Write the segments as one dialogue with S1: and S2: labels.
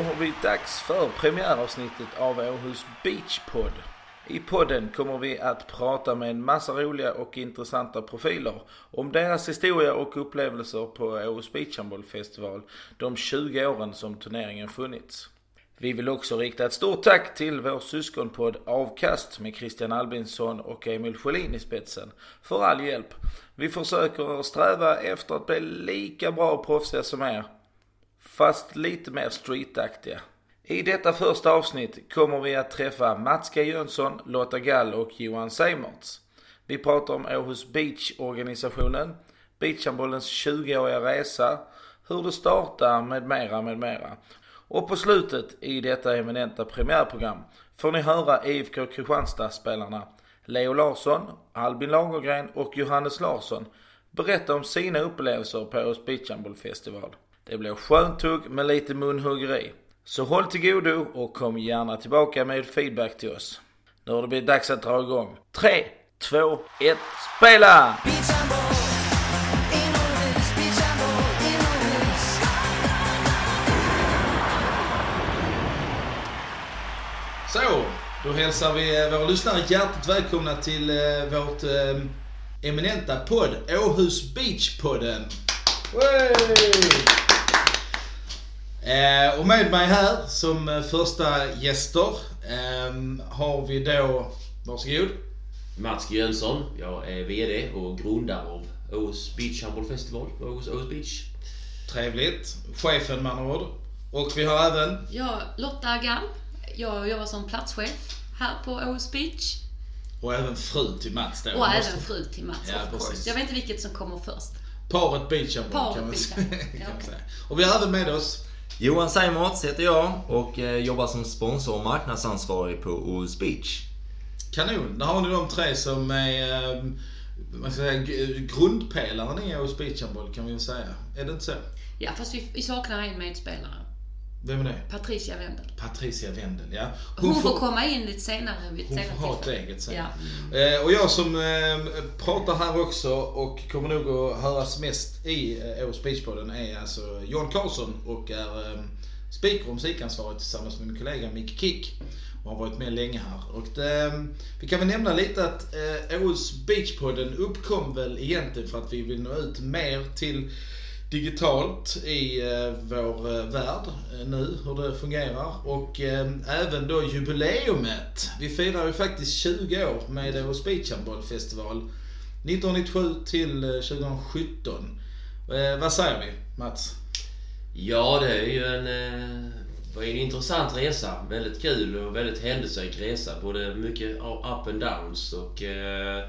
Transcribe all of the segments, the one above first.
S1: Då har vi dags för premiäravsnittet av Åhus Beachpodd. I podden kommer vi att prata med en massa roliga och intressanta profiler om deras historia och upplevelser på Åhus Beachhandbollfestival de 20 åren som turneringen funnits. Vi vill också rikta ett stort tack till vår syskonpodd Avkast med Christian Albinsson och Emil Sjölin i spetsen för all hjälp. Vi försöker sträva efter att bli lika bra och proffsiga som er fast lite mer streetaktiga. I detta första avsnitt kommer vi att träffa Mats G Jönsson, Lotta Gall och Johan Seimertz. Vi pratar om Åhus Beach-organisationen, beachhandbollens 20-åriga resa, hur det startar med mera, med mera. Och på slutet i detta eminenta premiärprogram får ni höra IFK Kristianstad-spelarna Leo Larsson, Albin Lagergren och Johannes Larsson berätta om sina upplevelser på Åhus beachhandbollfestival. Det blir skönt tugg med lite munhuggeri. Så håll till godo och kom gärna tillbaka med feedback till oss. Nu har det blivit dags att dra igång. 3, 2, 1, spela! Så, då hälsar vi våra lyssnare hjärtligt välkomna till eh, vårt eh, eminenta podd, Åhus Beach-podden. Eh, och med mig här som eh, första gäster eh, har vi då, varsågod.
S2: Mats Jönsson. Jag är VD och grundare av Åhus Beach Handball Festival på Åhus Åhus Beach.
S1: Trevligt. Chefen med andra ord. Och vi har även,
S3: Jag, Lotta Gall. Jag jobbar som platschef här på Åhus Beach.
S1: och även fru till Mats då.
S3: Och även fru till Mats,
S1: Ja,
S3: of course.
S1: precis.
S3: Jag vet inte vilket som kommer först.
S1: Paret Beachhandboll
S3: Paret
S1: kan man
S3: Beach ja.
S1: man säga. Och vi har även med oss
S4: Johan Seimertz heter jag och eh, jobbar som sponsor och marknadsansvarig på Åhus Beach.
S1: Kanon. Där har ni de tre som är eh, vad ska säga, grundpelaren i Åhus Beachhandboll kan vi väl säga. Är det inte så?
S3: Ja, fast vi, vi saknar en medspelare.
S1: Vem är det?
S3: Patricia Wendel.
S1: Patricia Wendel, ja.
S3: Hon, får komma in lite senare vid
S1: Hon får ha ett eget sen.
S3: Ja.
S1: Eh, och jag som eh, pratar här också och kommer nog att höras mest i eh, Åhus Beachpodden är alltså John Karlsson och är eh, speaker och musikansvarig tillsammans med min kollega Mick Kick. Och har varit med länge här. Och det, vi kan väl nämna lite att eh, Åhus Beachpodden uppkom väl egentligen för att vi vill nå ut mer till digitalt i eh, vår eh, värld eh, nu, hur det fungerar. Och även då jubileumet. Vi firar ju faktiskt 20 år med vår Speech Handball Festival. 1997 till 2017. Vad säger vi, Mats?
S2: Ja, det är ju en, var en intressant resa. Väldigt kul och väldigt händelserik resa. Både mycket up and downs och eh,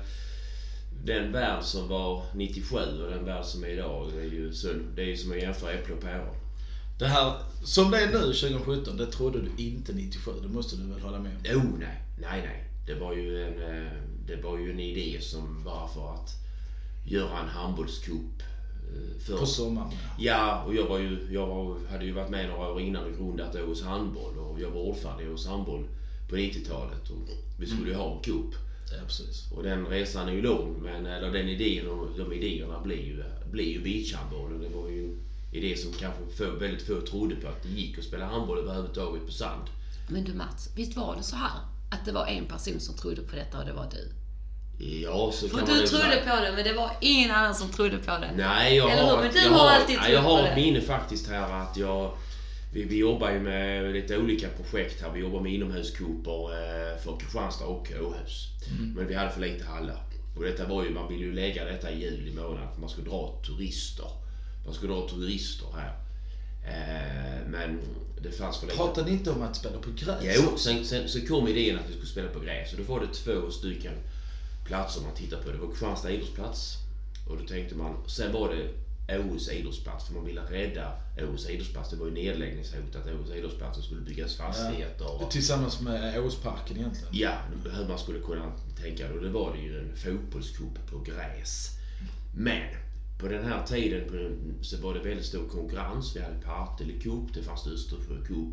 S2: den värld som var 97 och den värld som är idag. Det är ju, så, det är ju som att jämföra äpplen och päron.
S1: Det här, som det är nu 2017, det trodde du inte 97. Det måste du väl hålla med om?
S2: Oh nej, nej, nej. Det var ju en, eh, det var ju en idé som var för att göra en handbollscup. eh, för-
S1: På sommaren ja.
S2: Ja, och jag, var ju, jag var, hade ju varit med några år innan och grundat Åhus handboll och jag var ordförande i Åhus handboll på 90-talet och vi skulle ju ha en cup.
S1: Ja, precis.
S2: Och den resan är ju lång, men eller den idén och de idéerna blir ju, blir ju beachhandboll och det var ju en idé som kanske få, väldigt få trodde på att det gick att spela handboll överhuvudtaget på sand.
S3: Men du Mats, visst var det så här? Att det var en person som trodde på detta och det var du?
S2: Ja, så
S3: För
S2: kan man
S3: du trodde
S2: säga.
S3: på det, men det var ingen annan som trodde på det.
S2: Nej, jag
S3: Eller
S2: har,
S3: hur? Men du
S2: jag
S3: har alltid trott
S2: Jag har
S3: på det.
S2: minne faktiskt här att jag... Vi, vi jobbar ju med lite olika projekt här. Vi jobbar med inomhuscuper eh, för Kristianstad och Åhus.
S3: Mm.
S2: Men vi hade för lite hallar. Och detta var ju, man ville ju lägga detta i juli månad för man skulle dra turister. Man skulle dra turister här. Eh, men det fanns för lite...
S1: Pratade ni inte om att spela på gräs?
S2: Jo, sen, sen så kom idén att vi skulle spela på gräs och då var det två stycken platser man tittade på. Det var Kristianstad idrottsplats och då tänkte man, sen var det Åhus idrottsplats för man ville rädda Åhus idrottsplats. Det var ju nedläggningshot att Åhus idrottsplats det skulle byggas fastigheter. Och,
S1: Tillsammans med Åsparken egentligen.
S2: ja, hur man skulle kunna tänka då. Det var det ju en fotbollscup på gräs. Men på den här tiden så var det väldigt stor konkurrens. Vi hade Partille Cup, det fanns Östersjö Cup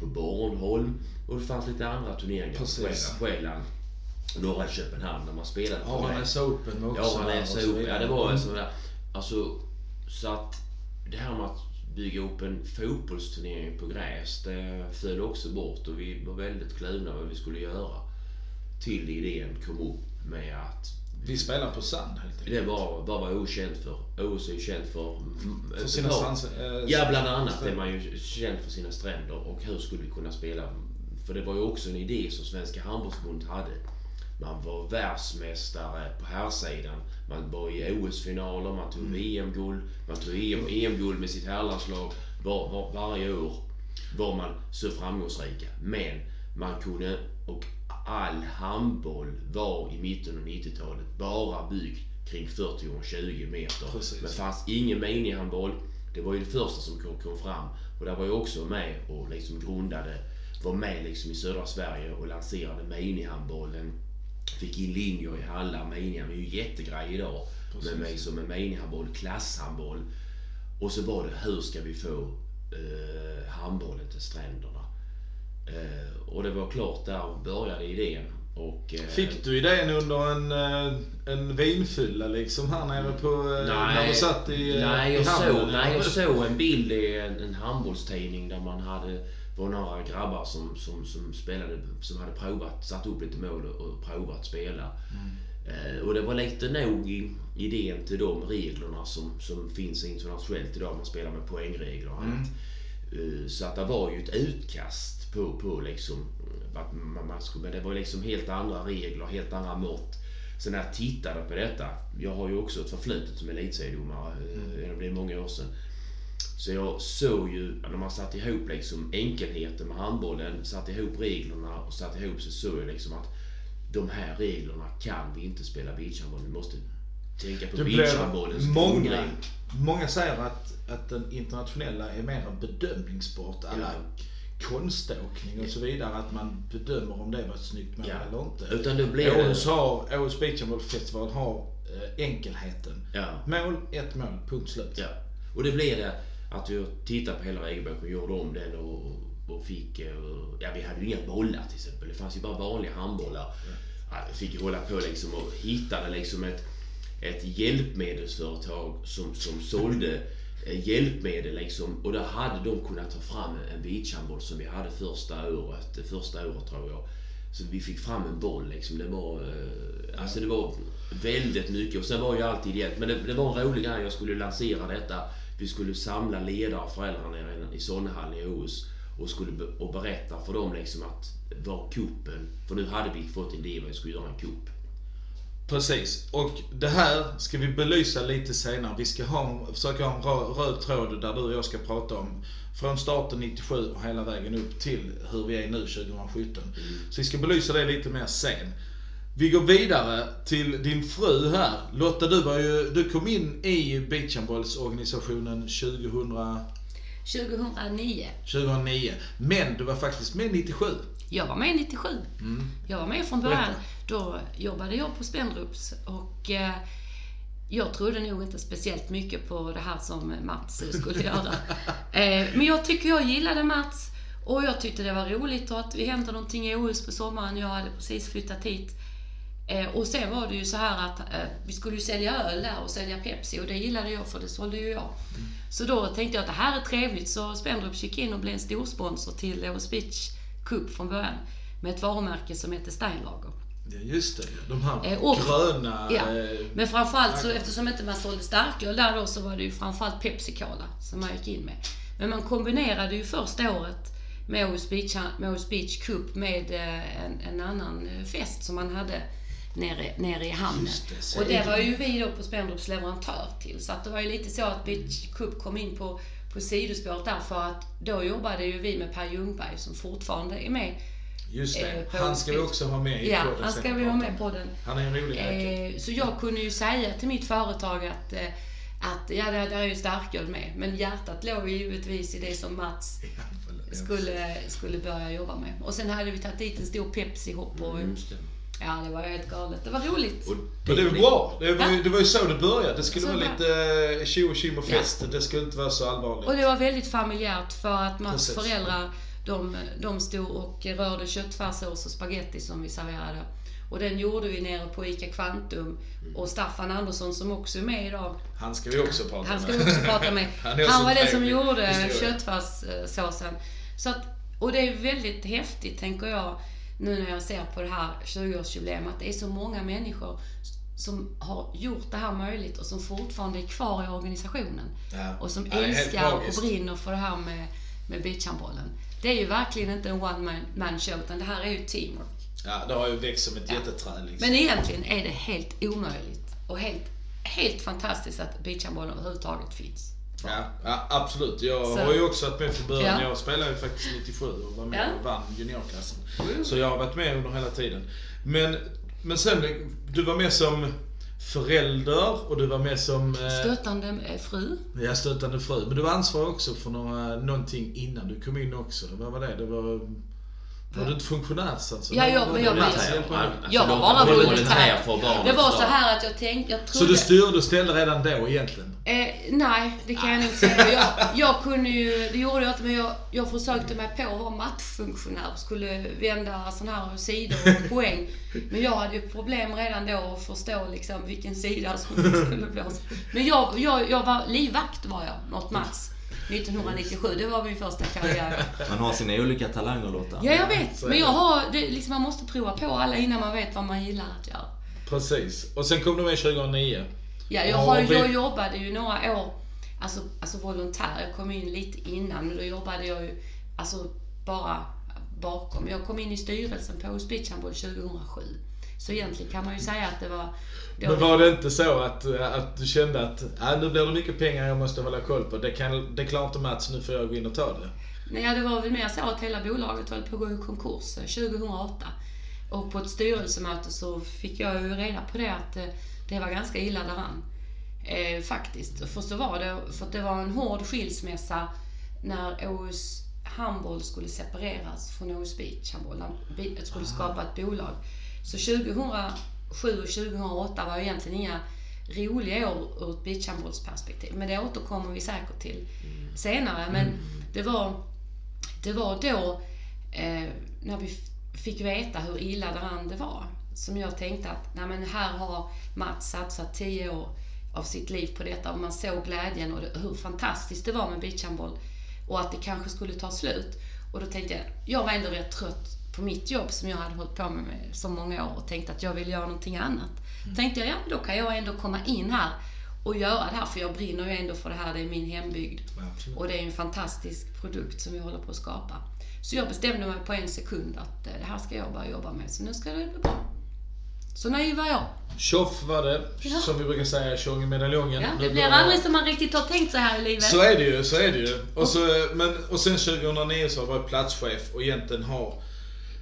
S2: på Bornholm och det fanns lite andra turneringar på
S1: Precis.
S2: Själland, Själland norra Köpenhamn där man spelade på
S1: Aranäs Open också
S2: Ja,
S1: och så, vidare.
S2: ja det var en sån där, alltså så att det här med att bygga upp en fotbollsturnering på gräs, det föll också bort och vi var väldigt kluvna vad vi skulle göra. Till idén kom upp med att
S1: Vi spelar på sand helt enkelt.
S2: det var, bara var okänt för. Åhus är ju känt för...
S1: För sina
S2: Ja.
S1: sans... eh,
S2: Ja, bland annat
S1: stränder.
S2: är man ju känd för sina stränder och hur skulle vi kunna spela? För det var ju också en idé som Svenska handbollsförbundet hade. Man var världsmästare på herrsidan. Man var i OS-finaler, man tog VM-guld, man tog EM, EM-guld med sitt herrlandslag. Var, var, varje år var man så framgångsrika. Men man kunde, och all handboll var i mitten av 90-talet bara byggd kring 40 gånger 20 meter.
S1: Precis.
S2: Men det fanns ingen minihandboll. Det var ju det första som kom fram. Och där var jag också med och liksom grundade, var med liksom i södra Sverige och lanserade minihandbollen. Fick in linjer i hallar. Minihandboll är ju jättegrej idag. Men med som en minihandboll, klasshandboll. Och så var det, hur ska vi få eh, handbollen till stränderna? Eh, och det var klart, där började idén. Och, eh,
S1: Fick du idén under en, eh, en vinfylla liksom här nere på... eh, När du satt i, eh,
S2: nej,
S1: i
S2: jag
S1: hamnen,
S2: såg, nej, jag såg en bild i en, en handbollstidning där man hade var några grabbar som, som, som spelade, som hade provat, satt upp lite mål och, och provat spela. Eh, och det var lite nog i idén till de reglerna som, som finns internationellt idag. Man spelar med poängregler och annat. Eh, så att det var ju ett utkast på, på liksom, att man, man skulle, men det var liksom helt andra regler, helt andra mått. Så när jag tittade på detta, jag har ju också ett förflutet som elitseriedomare, mm. det är många år sedan. Så jag såg ju, när man satte ihop liksom enkelheten med handbollen, satte ihop reglerna och satte ihop så såg jag liksom att de här reglerna kan vi inte spela beachhandboll. Vi måste tänka på
S1: Det blir
S2: beachhandbollens
S1: många, många säger att, att den internationella är mer en bedömningssport. Alla
S2: Ja.
S1: konståkning och så vidare. Att man bedömer om det var ett snyggt mål
S2: Ja.
S1: eller inte.
S2: Utan då blir det...
S1: Åhus har, Åhus Beach Handball Festival har eh, enkelheten.
S2: Ja.
S1: Mål, ett mål, punkt slut.
S2: Ja. Och det blev det att jag tittade på hela regelboken och gjorde om den och, och fick... eh, Ja, vi hade ju inga bollar till exempel. Det fanns ju bara vanliga handbollar. Ja, jag fick hålla på liksom och hittade liksom ett, ett hjälpmedelsföretag som, som sålde eh, hjälpmedel liksom. Och där hade de kunnat ta fram en beachhandboll som vi hade första året. Första året tror jag. Så vi fick fram en boll liksom. Det var... eh, Alltså det var väldigt mycket. Och sen var ju allt ideellt. Men det, det var en rolig grej. Jag skulle lansera detta. Vi skulle samla ledare och föräldrar nere i- Sonnehallen i Åhus. Och skulle be, och berätta för dem liksom att var kuppen. För nu hade vi fått en idé vad vi skulle göra en kupp.
S1: Precis. Och det här ska vi belysa lite senare. Vi ska ha, försöka ha en röd, tråd där du och jag ska prata om från starten 97 och hela vägen upp till hur vi är nu 2017. Så vi ska belysa det lite mer sen. Vi går vidare till din fru här. Lotta, du, var ju, du kom in i beachhandbollsorganisationen 2000,
S3: 2009.
S1: 2009. Men du var faktiskt med 97.
S3: Jag var med 97. Jag var med från början. Då jobbade jag på Spendrups och eh, jag trodde nog inte speciellt mycket på det här som Mats skulle göra. Eh, men jag tycker jag gillade Mats och jag tyckte det var roligt och att vi hände någonting i OS på sommaren. Jag hade precis flyttat hit. Eh, och sen var det ju så här att eh, vi skulle ju sälja öl där och sälja Pepsi och det gillade jag för det sålde ju jag. Så då tänkte jag att det här är trevligt så Spendrups gick in och blev en stor sponsor till Lewis Beach Cup från början. Med ett varumärke som heter Steinlager.
S1: Ja, just det. De här
S3: Eh, och-
S1: gröna...
S3: Ja. Men framförallt så eftersom inte man sålde starköl där då så var det ju framförallt Pepsi Cola som man gick in med. Men man kombinerade ju första året med Beach, med OS Beach Cup med en, en annan fest som man hade nere, nere i hamnen.
S1: Det,
S3: och det var ju vi då på Spendrups leverantör till. Så att det var ju lite så att Beach Cup kom in på, på sidospåret där för att då jobbade ju vi med Per Ljungberg som fortfarande är med.
S1: Just det.
S3: eh,
S1: Han ska vi också ha med i
S3: Ja,
S1: podden
S3: han ska vi ha med på den.
S1: Han är en rolig.
S3: Eh, så jag kunde ju säga till mitt företag att, eh, att ja, där, där är ju starköl med. Men hjärtat låg ju givetvis i det som Mats skulle, skulle börja jobba med. Och sen hade vi tagit dit en stor Pepsi-hopp och
S2: det.
S3: Ja, det var helt galet. Det var roligt.
S2: Och
S1: Men det var bra. Det var, ju,
S3: Ja.
S1: det var ju så det började. Det skulle
S3: Så
S1: vara lite eh, tjo och tjim och fest. Det skulle inte vara så allvarligt.
S3: Och det var väldigt familjärt för att Mats
S1: Precis.
S3: föräldrar de, de stod och rörde köttfärssås och spaghetti som vi serverade. Och den gjorde vi nere på ICA Kvantum. Och Staffan Andersson som också är med idag,
S1: Han ska vi också prata
S3: Han ska
S1: med.
S3: vi också prata med.
S1: Han
S3: Han, var den som gjorde köttfärssåsen. Så att, och det är väldigt häftigt, tänker jag, nu när jag ser på det här 20-årsjubileet, att det är så många människor som har gjort det här möjligt och som fortfarande är kvar i organisationen.
S1: Ja.
S3: Och som
S1: Ja,
S3: älskar och brinner för det här med, med beachhandbollen. Det är ju verkligen inte en one man, man show, utan det här är ju teamwork.
S1: Ja, det har ju växt som ett
S3: Ja.
S1: jätteträd liksom.
S3: Men egentligen är det helt omöjligt och helt, helt fantastiskt att beachhandbollen överhuvudtaget finns.
S1: Ja, ja, absolut. Jag
S3: Så-
S1: har ju också varit med från början.
S3: Ja.
S1: Jag spelade ju faktiskt 97 och var med
S3: Ja.
S1: och vann juniorklassen. Så jag har varit med under hela tiden. Men, men sen, du var med som förälder och du var med som eh,
S3: Stöttande eh, fru.
S1: ja, stöttande fru. Men du var ansvarig också för några, någonting innan du kom in också. Vad var det? Det var... Var du inte funktionärs alltså?
S3: Ja, jag- men jag
S1: det?
S3: var-.
S2: Alltså,
S3: Jag var bara volontär. Det var så här att jag tänkte, jag
S1: Så du styrde och ställde redan då egentligen?
S3: Eh, nej, det kan jag nog säga. Jag, jag kunde ju, det gjorde jag inte, men jag, jag försökte mig på att vara matchfunktionär. Skulle vända sådana här sidor och poäng. Men jag hade ju problem redan då att förstå liksom vilken sida som skulle blåsa. Men jag, jag, jag var livvakt var jag, åt Mats. 1997, det var min första karriär.
S4: Man har sina olika talanger Lotta.
S3: Ja, jag vet. Men jag har, det, liksom, man måste prova på alla innan man vet vad man gillar att göra.
S1: Precis. Och sen kom du med 2009.
S3: Ja, jag,
S1: Ja,
S3: har, jag jobbade ju några år, alltså, alltså volontär. Jag kom in lite innan, men då jobbade jag ju alltså bara bakom. Jag kom in i styrelsen på Handboll 2007. Så egentligen kan man ju säga att det var...
S1: Men var det inte så att, att du kände att äh, nu blir det mycket pengar jag måste hålla koll på. Det, kan, det klarar inte Mats, nu får jag gå in och ta det.
S3: Nej, det var väl mer så att hela bolaget höll på att gå i konkurs eh, 2008. Och på ett styrelsemöte så fick jag ju reda på det att eh, det var ganska illa däran. Eh, faktiskt. För så var det. För det var en hård skilsmässa när OS handboll skulle separeras från OS beach handboll. Bi- skulle skapa ett bolag. Så 2007 och 2008 var egentligen inga roliga år ur ett beachhandbollsperspektiv. Men det återkommer vi säkert till senare. Men det var, det var då, eh, när vi fick veta hur illa däran det var, som jag tänkte att nej men här har Mats satsat 10 år av sitt liv på detta och man såg glädjen och det, hur fantastiskt det var med beachhandboll och att det kanske skulle ta slut. Och då tänkte jag, jag var ändå rätt trött på mitt jobb som jag hade hållit på med med så många år och tänkte att jag ville göra någonting annat. tänkte jag, ja då kan jag ändå komma in här och göra det här för jag brinner ju ändå för det här, det är min hembygd.
S1: Absolut.
S3: Och det är en fantastisk produkt som vi håller på att skapa. Så jag bestämde mig på en sekund att eh, det här ska jag börja jobba med, så nu ska det bli bra. Så naiv var jag.
S1: Tjoff var det,
S3: Ja.
S1: som vi brukar säga, tjong i medaljongen.
S3: Ja, det
S1: blir
S3: aldrig som man riktigt har tänkt sig här i livet.
S1: Så är det ju, så är det ju. Och, så, men, och sen 2009 så har jag platschef och egentligen har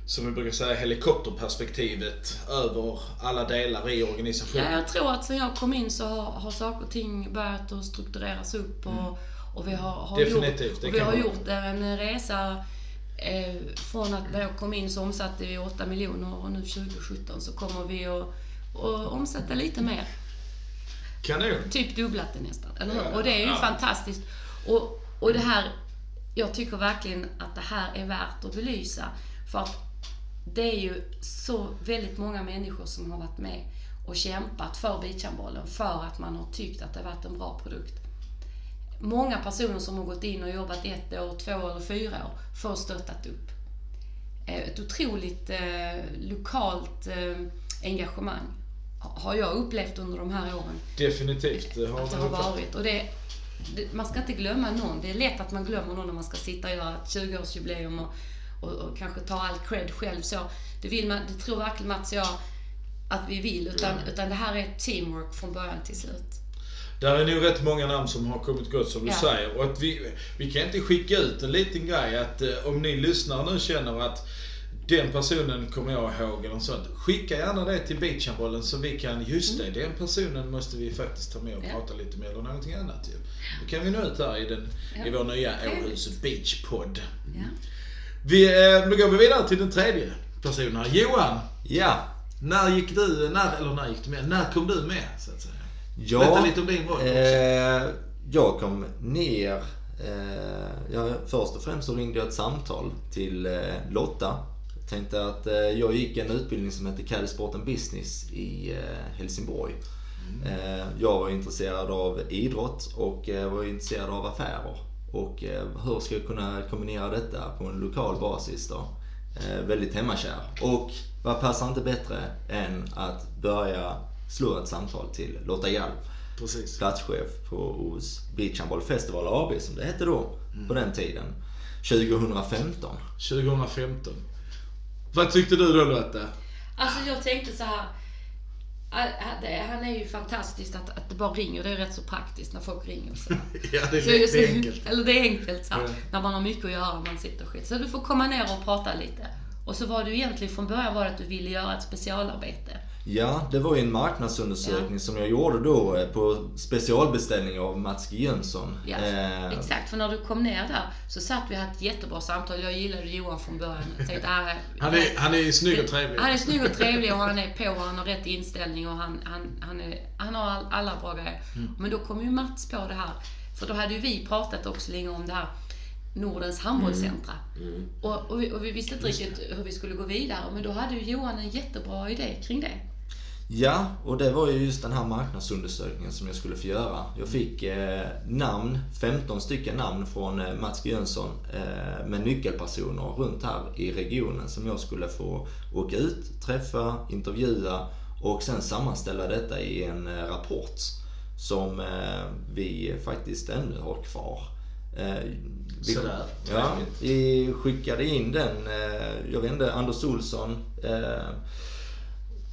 S1: som vi brukar säga, helikopterperspektivet över alla delar i organisationen.
S3: Ja, jag tror att sen jag kom in så har, har saker och ting börjat att struktureras upp och, och vi har, har
S1: Mm. Definitivt,
S3: gjort, vi har gjort en resa eh, från att när jag kom in så omsatte vi 8 miljoner och nu 2017 så kommer vi att, att omsätta lite mer.
S1: Kanon!
S3: Typ dubblat det nästan, eller hur?
S1: Ja,
S3: Och det är ju
S1: ja.
S3: fantastiskt. Och, och det här, jag tycker verkligen att det här är värt att belysa. För att det är ju så väldigt många människor som har varit med och kämpat för beachhandbollen för att man har tyckt att det varit en bra produkt. Många personer som har gått in och jobbat ett år, två eller fyra år att stöttat upp. Eh, Ett otroligt eh, lokalt eh, engagemang ha- har jag upplevt under de här åren
S1: Definitivt. Det har
S3: att det har varit. Och det, det, man ska inte glömma någon. Det är lätt att man glömmer någon när man ska sitta och göra ett 20-årsjubileum och, och, och kanske ta all cred själv. Så det, vill man, det tror verkligen Mats och jag att vi vill. Utan, utan det här är teamwork från början till slut.
S1: Där är nog rätt många namn som har kommit gott som du
S3: Ja.
S1: säger. Och att vi, vi kan inte skicka ut en liten grej att eh, om ni lyssnar nu känner att den personen kommer jag ihåg eller sånt. Skicka gärna det till beachhandbollen så vi kan, just det, den personen måste vi faktiskt ta med och
S3: Mm. Ja.
S1: prata lite med eller någonting annat ju. Då kan vi nå ut här i, den, i
S3: Ja.
S1: vår nya. Åhus Beach-podd.
S3: Ja.
S1: Vi, eh, då går vi vidare till den tredje personen här. Johan!
S4: Ja,
S1: När gick du, när, eller när gick du med? När kom du med så att säga?
S4: ja
S1: Berätta lite om din roll
S4: eh, jag kom ner, eh, ja, först och främst så ringde jag ett samtal till eh, Lotta. Tänkte att eh, jag gick en utbildning som heter Caddy Sport and Business i eh, Helsingborg. Eh, jag var intresserad av idrott och eh, var intresserad av affärer. Och eh, hur ska jag kunna kombinera detta på en lokal basis då? Eh, väldigt hemmakär. Och vad passar inte bättre än att börja slå ett samtal till Lotta Gall,
S1: Precis.
S4: platschef på OS Beach Handball Festival AB som det hette då på den tiden. 2015.
S1: 2015. Vad tyckte du då Lotta?
S3: Alltså jag tänkte så här. Han är ju fantastiskt att, att det bara ringer. Det är rätt så praktiskt när folk ringer. Så.
S1: Ja, det,
S3: Så
S1: är,
S3: just-
S1: det är enkelt.
S3: Eller det är enkelt så
S1: Ja.
S3: när man har mycket att göra man sitter och skit. Så du får komma ner och prata lite. Och så var ju egentligen från början var att du ville göra ett specialarbete.
S4: Ja, det var ju en marknadsundersökning som jag gjorde då eh, på specialbeställning av Mats G. Jönsson.
S3: Ja,
S4: Eh,
S3: Exakt, för när du kom ner där så satt vi och hade ett jättebra samtal. Jag gillade Johan från början. Tänkte, ah,
S1: Han är, han är snygg och trevlig.
S3: Han är snygg och trevlig och han är på och han har rätt inställning och han, han, han, är, han har all, alla bra grejer.
S1: Mm.
S3: Men då kom ju Mats på det här. För då hade ju vi pratat också länge om det här Nordens handbollscentra.
S1: Mm.
S3: Och, och, vi, och vi visste inte riktigt hur vi skulle gå vidare. Men då hade ju Johan en jättebra idé kring det.
S4: Ja, och det var ju just den här marknadsundersökningen som jag skulle få göra. Jag fick eh, namn, 15 stycken namn från eh, Mats. Jönsson eh, med nyckelpersoner runt här i regionen som jag skulle få åka ut, träffa, intervjua och sen sammanställa detta i en eh, rapport som eh, vi faktiskt ännu har kvar. Eh, vi,
S1: Sådär,
S4: ja, vi skickade in den, jag vet inte, Anders Olsson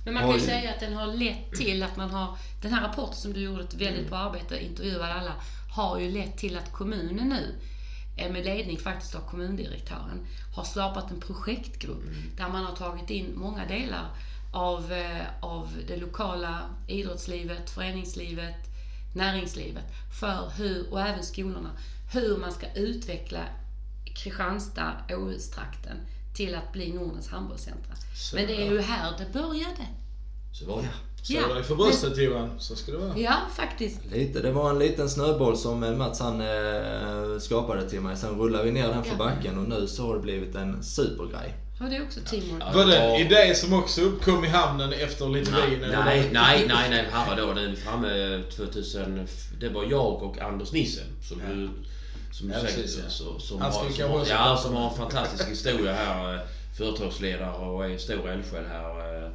S3: Men man kan ju säga att den har lett till att man har, den här rapporten som du gjorde ett väldigt bra arbete, intervjuade alla, har ju lett till att kommunen nu, eh, med ledning faktiskt av kommundirektören, har skapat en projektgrupp där man har tagit in många delar av, eh, av det lokala idrottslivet, föreningslivet, näringslivet, för hur, och även skolorna, hur man ska utveckla Kristianstad, Åhus-trakten till att bli Nordens handbollscentra. Men det är ju här det började.
S2: Så var det.
S1: Slå dig för bröstet Johan, så ska det vara.
S3: Ja, faktiskt.
S4: Lite. Det var en liten snöboll som eh, Mats han eh, skapade till mig. Sen rullade vi ner den för
S3: Ja.
S4: backen och nu så har det blivit en supergrej.
S3: Och det är också teamwork.
S1: Var det en
S2: Ja.
S1: idé som också uppkom i hamnen efter lite
S2: Nej, nej, nej, nej, nej, här då, den är framme 2000, det var jag och Anders Nissen som
S1: Ja.
S2: Som du
S1: Ja,
S2: säkert
S1: precis, ja.
S2: så, som,
S1: Han
S2: har, som, har, ja, som
S1: om
S2: har en fantastisk historia här. eh, Företagsledare och är stor eldsjäl här eh,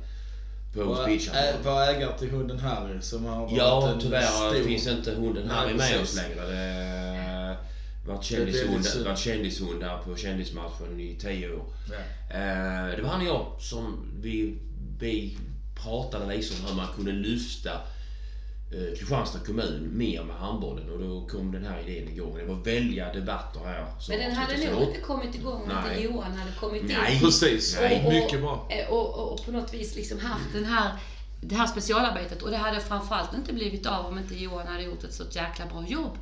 S2: på
S1: Var,
S2: Speech
S1: ä, var ägare till hunden Harry som har varit
S2: Ja,
S1: en
S2: tyvärr
S1: stor...
S2: finns inte hunden
S1: Nej,
S2: Harry med oss längre. Det var
S1: väldigt
S2: kändishund, här på kändismatchen i 10 år.
S1: Ja.
S2: Eh, det var han och jag som vi, vi pratade liksom hur man kunde lyfta eh, Kristianstad kommun mer med handbollen och då kom den här idén igång. Det var välja debatter här.
S3: Men den hade
S2: 2008.
S3: nog inte kommit igång om inte
S2: Nej.
S3: Johan hade kommit in.
S2: Nej.
S1: Precis.
S2: Nej.
S3: och,
S1: Mycket bra.
S3: Och, och, och på något vis liksom haft den här, det här specialarbetet. Och det hade framförallt inte blivit av om inte Johan hade gjort ett så jäkla bra jobb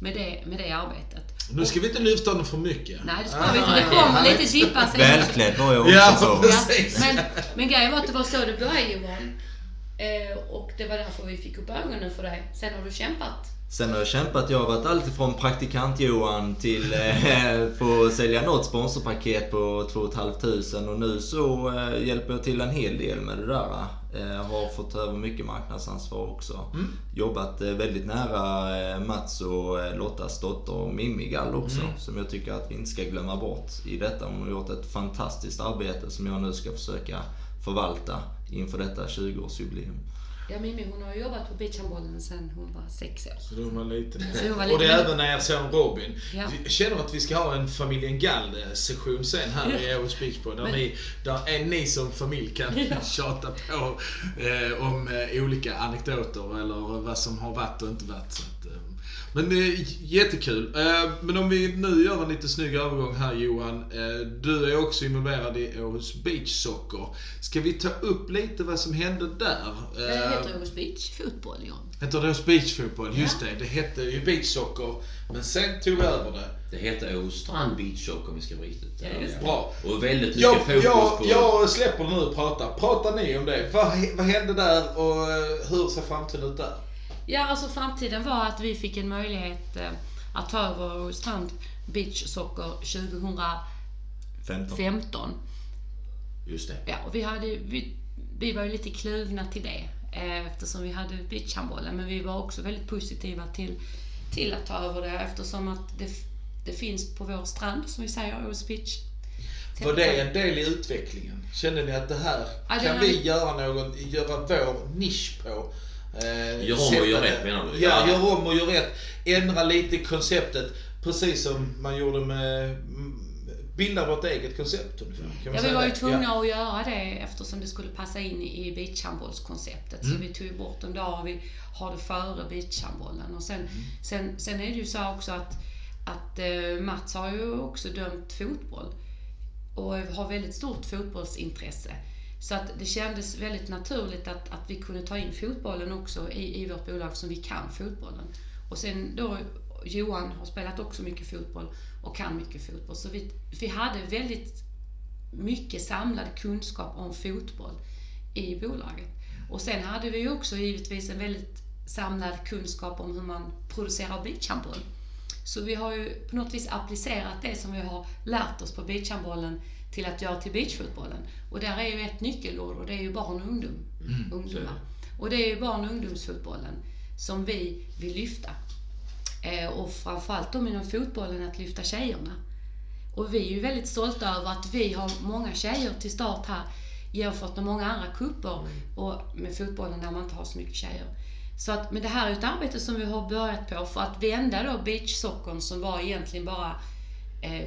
S3: med det, med det arbetet.
S1: Nu ska vi inte lyfta honom för mycket.
S3: Nej, det ska vi inte. Det kommer lite dippar sen.
S4: Välklädd var jag också
S1: Ja,
S4: så.
S3: Ja,
S1: precis.
S3: men, men grejen var att det var så det började Johan. Eh, och det var därför vi fick upp ögonen för dig. Sen har du kämpat.
S4: Sen har jag kämpat. Jag har varit allt från praktikant-Johan till eh, få sälja något sponsorpaket på 2 500 och nu så eh, hjälper jag till en hel del med det där. Eh, har fått över mycket marknadsansvar också. Jobbat eh, väldigt nära eh, Mats och eh, Lottas dotter Mimmi Gall också. Som jag tycker att vi inte ska glömma bort i detta. Hon har gjort ett fantastiskt arbete som jag nu ska försöka förvalta inför detta 20-årsjubileum.
S3: Ja, Mimmi hon har jobbat på beachhandbollen sedan hon var sex år.
S1: Så är
S3: jag var
S1: Och det är även er son Robin.
S3: Ja.
S1: Jag känner att vi ska ha en familjen Gall-session sen här i Åhus Beach. Där,
S3: Men-
S1: ni, där en, ni som familj kan
S3: Ja.
S1: tjata på eh, om eh, olika anekdoter eller vad som har varit och inte varit. Så att, eh, men eh, jättekul. Eh, men om vi nu gör en lite snygg övergång här Johan. Eh, du är också involverad i Åhus Beach Soccer. Ska vi ta upp lite vad som hände där?
S3: Det
S1: Eh,
S3: heter Åhus Beach fotboll, John.
S1: Heter det beachfotboll? Just det, det hette ju beachsocker. Men sen tog vi över det.
S2: Det heter Åhus Strand Beach Soccer om vi ska vara riktigt
S3: Ja.
S1: Bra.
S2: Och väldigt mycket
S1: Jag,
S2: fokus
S1: jag,
S2: på...
S1: jag släpper nu och pratar. Pratar ni om det? Vad, vad hände där och hur ser framtiden ut där?
S3: Ja, alltså framtiden var att vi fick en möjlighet eh, att ta över Åhus Strand Beach Soccer 2015.
S4: 15.
S2: Just det.
S3: Ja, och vi, hade, vi, vi var ju lite kluvna till det eh, eftersom vi hade beachhandbollen. Men vi var också väldigt positiva till, till att ta över det eftersom att det, det finns på vår strand, som vi säger, Åhus Beach.
S1: Var det en del i utvecklingen? Kände ni att det här
S3: Ja,
S1: kan vi- göra någon, göra vår nisch på? Eh,
S2: Gör om och gör rätt, menar du?
S1: Ja,
S2: Ja.
S1: gör om och gör rätt. Ändra lite konceptet. Precis som man gjorde med mm, Bilda vårt eget koncept ungefär. Kan man
S3: Ja, vi var ju tvungna
S1: Ja.
S3: att göra det eftersom det skulle passa in i beachhandbollskonceptet. Så vi tog bort en dag och vi har det före beachhandbollen. Och sen, sen, sen är det ju så också att, att eh, Mats har ju också dömt fotboll och har väldigt stort fotbollsintresse. Så att det kändes väldigt naturligt att, att vi kunde ta in fotbollen också i, i vårt bolag som vi kan fotbollen. Och sen då Johan har spelat också mycket fotboll och kan mycket fotboll. Så vi, vi hade väldigt mycket samlad kunskap om fotboll i bolaget. Och sen hade vi också givetvis en väldigt samlad kunskap om hur man producerar beachhandboll. Så vi har ju på något vis applicerat det som vi har lärt oss på beachhandbollen till att göra till beachfotbollen. Och där är ju ett nyckelord och det är ju barn och ungdom. ungdomar. Och det är ju barn och ungdomsfotbollen som vi vill lyfta. Eh, och framförallt då inom fotbollen att lyfta tjejerna. Och vi är ju väldigt stolta över att vi har många tjejer till start här jämfört med många andra kupper och med fotbollen där man inte har så mycket tjejer. Så att, men det här är ett arbete som vi har börjat på för att vända då beachsockern som var egentligen bara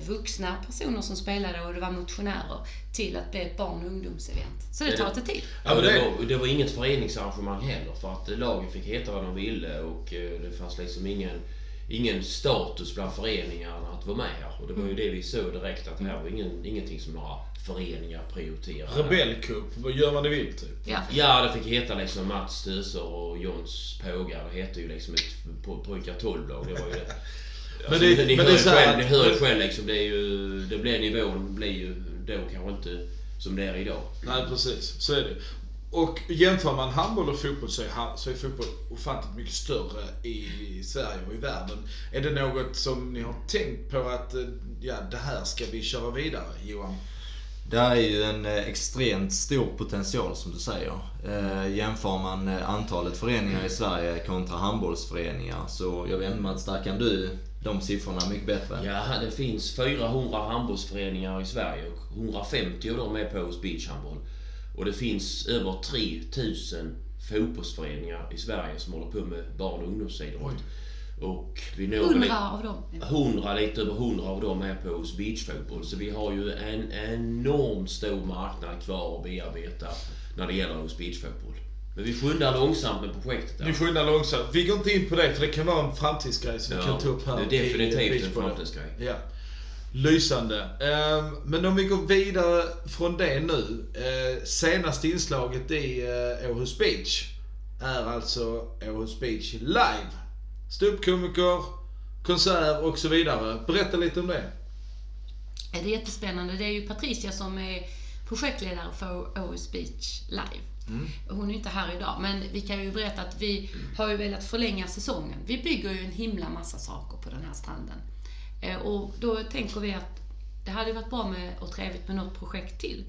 S3: vuxna personer som spelade och det var motionärer till att bli ett barn och ungdomsevent. Så det tar lite tid.
S1: Ja, men
S2: det,
S1: det-
S2: var, det var inget föreningsarrangemang heller för att lagen fick heta vad de ville och eh, det fanns liksom ingen, ingen status bland föreningarna att vara med här. Och det var ju det vi såg direkt att här var ingen, ingenting som några föreningar prioriterade.
S1: Rebellcup, vad gör vad ni vill typ.
S3: Ja.
S2: Ja, det fick heta liksom Mats Stöser och Johns Pågar. Det hette ju liksom ett po- pojkar 12-lag. Det var ju det.
S1: Men det-
S2: ni,
S1: men
S2: hör
S1: det är
S2: själv, ni hör ju själv liksom. Det, är ju, det blir nivån blir ju då kanske inte som det är idag.
S1: Nej precis, så är det. Och jämför man handboll och fotboll så är, så är fotboll ofantligt mycket större i Sverige och i världen. Är det något som ni har tänkt på att eh, ja, det här ska vi köra vidare, Johan?
S4: Det är ju en eh, extremt stor potential som du säger. Eh, jämför man antalet föreningar i Sverige kontra handbollsföreningar så jag vet inte Mats, där kan du de siffrorna mycket bättre.
S2: Ja, det finns 400 handbollsföreningar i Sverige och 150 av dem är på hos beachhandboll. Och det finns över 3000 fotbollsföreningar i Sverige som håller på med barn och ungdomsidrott. Och vi når väl-
S3: Hundra av dem.
S2: 100, lite över 100 av dem är på hos beachfotboll. Så vi har ju en enormt stor marknad kvar att bearbeta när det gäller hos beachfotboll. Men vi skyndar långsamt med projektet.
S1: Ni skyndar långsamt. Vi går inte in på det för det kan vara en framtidsgrej som vi
S2: Ja,
S1: kan ta upp här.
S2: det är definitivt en framtidsgrej.
S1: Ja. Lysande. Ehm, Men om vi går vidare från det nu. Eh, Senaste inslaget i eh, Åhus Beach är alltså Åhus Beach live. Ståuppkomiker, konsert och så vidare. Berätta lite om det.
S3: Det är jättespännande. Det är ju Patricia som är projektledare för Åhus Beach Live. Hon är inte här idag, men vi kan ju berätta att vi har ju velat förlänga säsongen. Vi bygger ju en himla massa saker på den här stranden. Eh, Och då tänker vi att det hade varit bra med, och trevligt med något projekt till.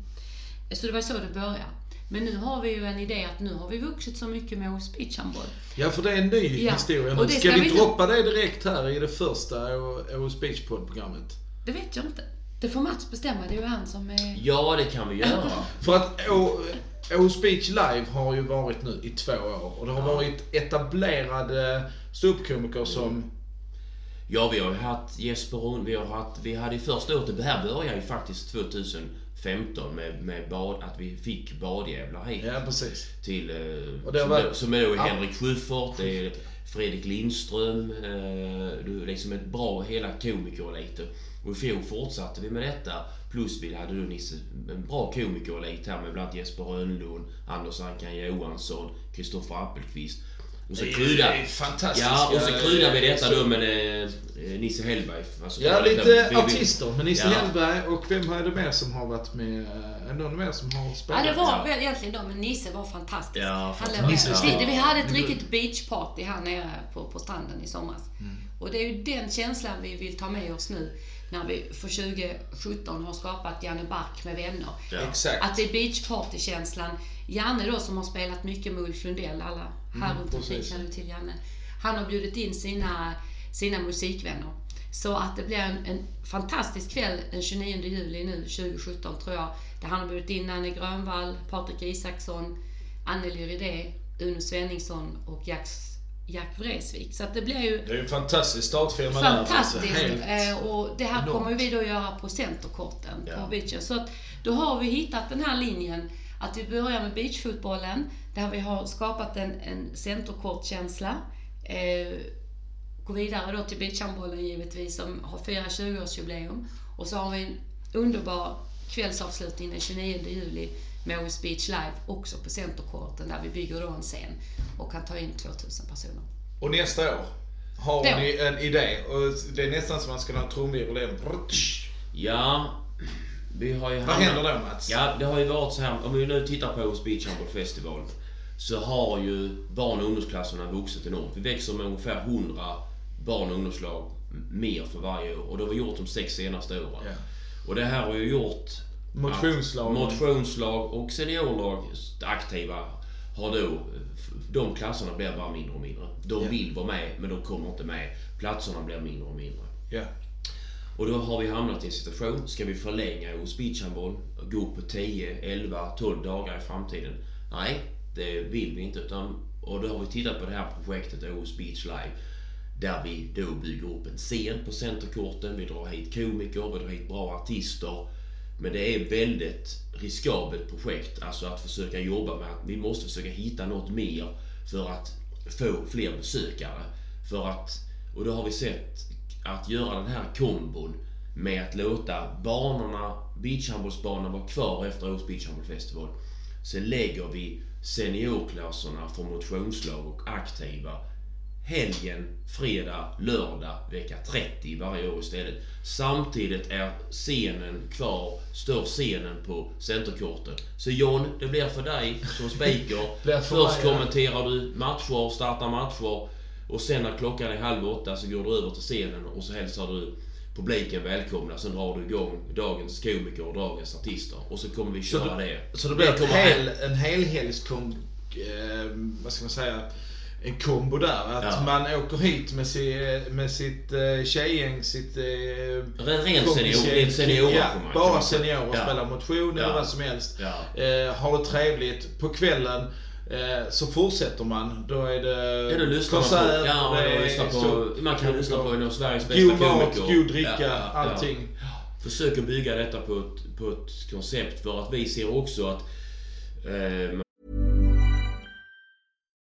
S3: Eh, Så det var så det började. Men nu har vi ju en idé att nu har vi vuxit så mycket med Åhus Beach Handboll.
S1: Ja, för det är en ny
S3: Ja,
S1: historia nu. Ska,
S3: ska
S1: vi
S3: vi-
S1: droppa det direkt här i det första Åhus Beach programmet
S3: Det vet jag inte. Det får Mats bestämma, det är ju han som är...
S2: Ja, det kan vi göra.
S1: För att Åhus Beach Live har ju varit nu i två år och det har varit etablerade ståuppkomiker som...
S2: Ja, vi har ju haft Jesper Rund, vi har haft, vi hade ju första året, det här började ju faktiskt 2015 med, med bad, att vi fick badjävlar hit.
S1: Ja, precis.
S2: Till, eh,
S1: Och det
S2: som, då, som är då
S1: Ja.
S2: Henrik Schyffert, det är Fredrik Lindström, eh, du är liksom ett bra hela komiker Och i fjol fortsatte vi med detta. Plus vi hade då Nisse, en bra komiker här med bland annat Jesper Rönnlund, Anders Ankan Johansson, Kristoffer Appelqvist. Och så
S1: Det är-
S2: krydda, Ja, och så kryddar vi detta då med eh, Nisse Hellberg. Alltså,
S1: Ja, lite artister. Men Nisse
S2: Ja.
S1: Hellberg och vem är det mer som har varit med? Är det någon mer som har
S3: Ja,
S1: spelat?
S3: det var väl egentligen de, men Nisse var fantastisk.
S2: Ja, fantastisk.
S3: Vi, vi hade ett
S1: var-
S3: riktigt beachparty här nere på, på stranden i somras. Och det är ju den känslan vi vill ta med oss nu när vi för 2017 har skapat Janne Bark med vänner.
S2: Ja.
S3: Att det är beachparty-känslan. Janne då som har spelat mycket med Ulf Lundell, alla här runt omkring känner till Janne. Han har bjudit in sina, sina musikvänner. Så att det blir en, en fantastisk kväll den 29 juli nu 2017 tror jag. Där han har bjudit in Nanne Grönvall, Patrik Isaksson, Anneli Rydé, Uno Svenningsson och Jack, Jack Vreeswijk. Så det blir ju
S1: Det är ju en fantastisk startfirma där.
S3: Fantastiskt!
S1: Alltså, helt
S3: Eh, och det här
S1: enormt.
S3: kommer vi då göra på centerkorten
S2: Ja.
S3: på beachen. Så att då har vi hittat den här linjen att vi börjar med beachfotbollen där vi har skapat en, en centerkortkänsla. Eh, går vidare då till beachhandbollen givetvis som har firar 20-årsjubileum. Och så har vi en underbar kvällsavslutning den 29 juli med OS Beach Live också på centerkorten där vi bygger då en scen och kan ta in 2000 personer.
S1: Och nästa år har
S3: Då.
S1: ni en idé. Och det är nästan som man ska ha en trumvirvel.
S2: Ja, vi har ju
S1: Vad händer då Mats?
S2: Ja, det har ju varit så här. Om vi nu tittar på Åhus Beach Handball Festival. Så har ju barn och ungdomsklasserna vuxit enormt. Vi växer med ungefär 100 barn och ungdomslag mer för varje år. Och det har vi gjort de sex senaste åren.
S1: Ja.
S2: Och det här har ju gjort
S1: Motionslag.
S2: motionslag och seniorlag aktiva har då, de klasserna blir bara mindre och mindre. De
S1: Ja.
S2: vill vara med men de kommer inte med. Platserna blir mindre och mindre.
S1: Ja.
S2: Och då har vi hamnat i en situation, ska vi förlänga hos beachhandboll, gå upp på 10, 11, 12 dagar i framtiden? Nej, det vill vi inte. Utan, och då har vi tittat på det här projektet Åhus Beach Live. Där vi då bygger upp en scen på centerkorten, vi drar hit komiker, vi drar hit bra artister. Men det är ett väldigt riskabelt projekt, alltså att försöka jobba med att vi måste försöka hitta något mer för att få fler besökare. För att, och då har vi sett att göra den här kombon med att låta banorna, beachhandbollsbanorna vara kvar efter Åhus Beachhandbollfestival. Sen lägger vi seniorklasserna för motionslag och aktiva helgen, fredag, lördag, vecka 30 varje år istället. Samtidigt är scenen kvar, står scenen på centerkorten. Så John, det blir för dig som speaker. Först kommenterar du matcher, startar matcher. Och sen när klockan är halv åtta så går du över till scenen och så hälsar du publiken välkomna. Sen drar du igång dagens komiker och dagens artister. Och så kommer vi
S1: Så
S2: köra
S1: det-
S2: det.
S1: Så det blir
S2: Det kommer
S1: hel, en helhelgskom... Eh, vad ska man säga? En kombo där. Att
S2: Ja.
S1: man åker hit med, si, med sitt eh, tjejgäng, sitt... Eh,
S2: Ren- ren
S1: kompisgäng.
S2: senior- seniorengagemang,
S1: Ja, bara seniorer
S2: Ja.
S1: spelar motion eller
S2: Ja.
S1: vad som helst.
S2: Ja.
S1: Eh, har det trevligt. På kvällen eh, så fortsätter man. Då är det
S2: Ja, man
S1: konsert,
S2: på, ja,
S1: det är
S2: på, man kan lyssna på en av Sveriges bästa
S1: God mat,
S2: komiker.
S1: god dricka,
S2: Ja,
S1: allting.
S2: Försöker bygga detta på ett, på ett koncept för att vi ser också att eh,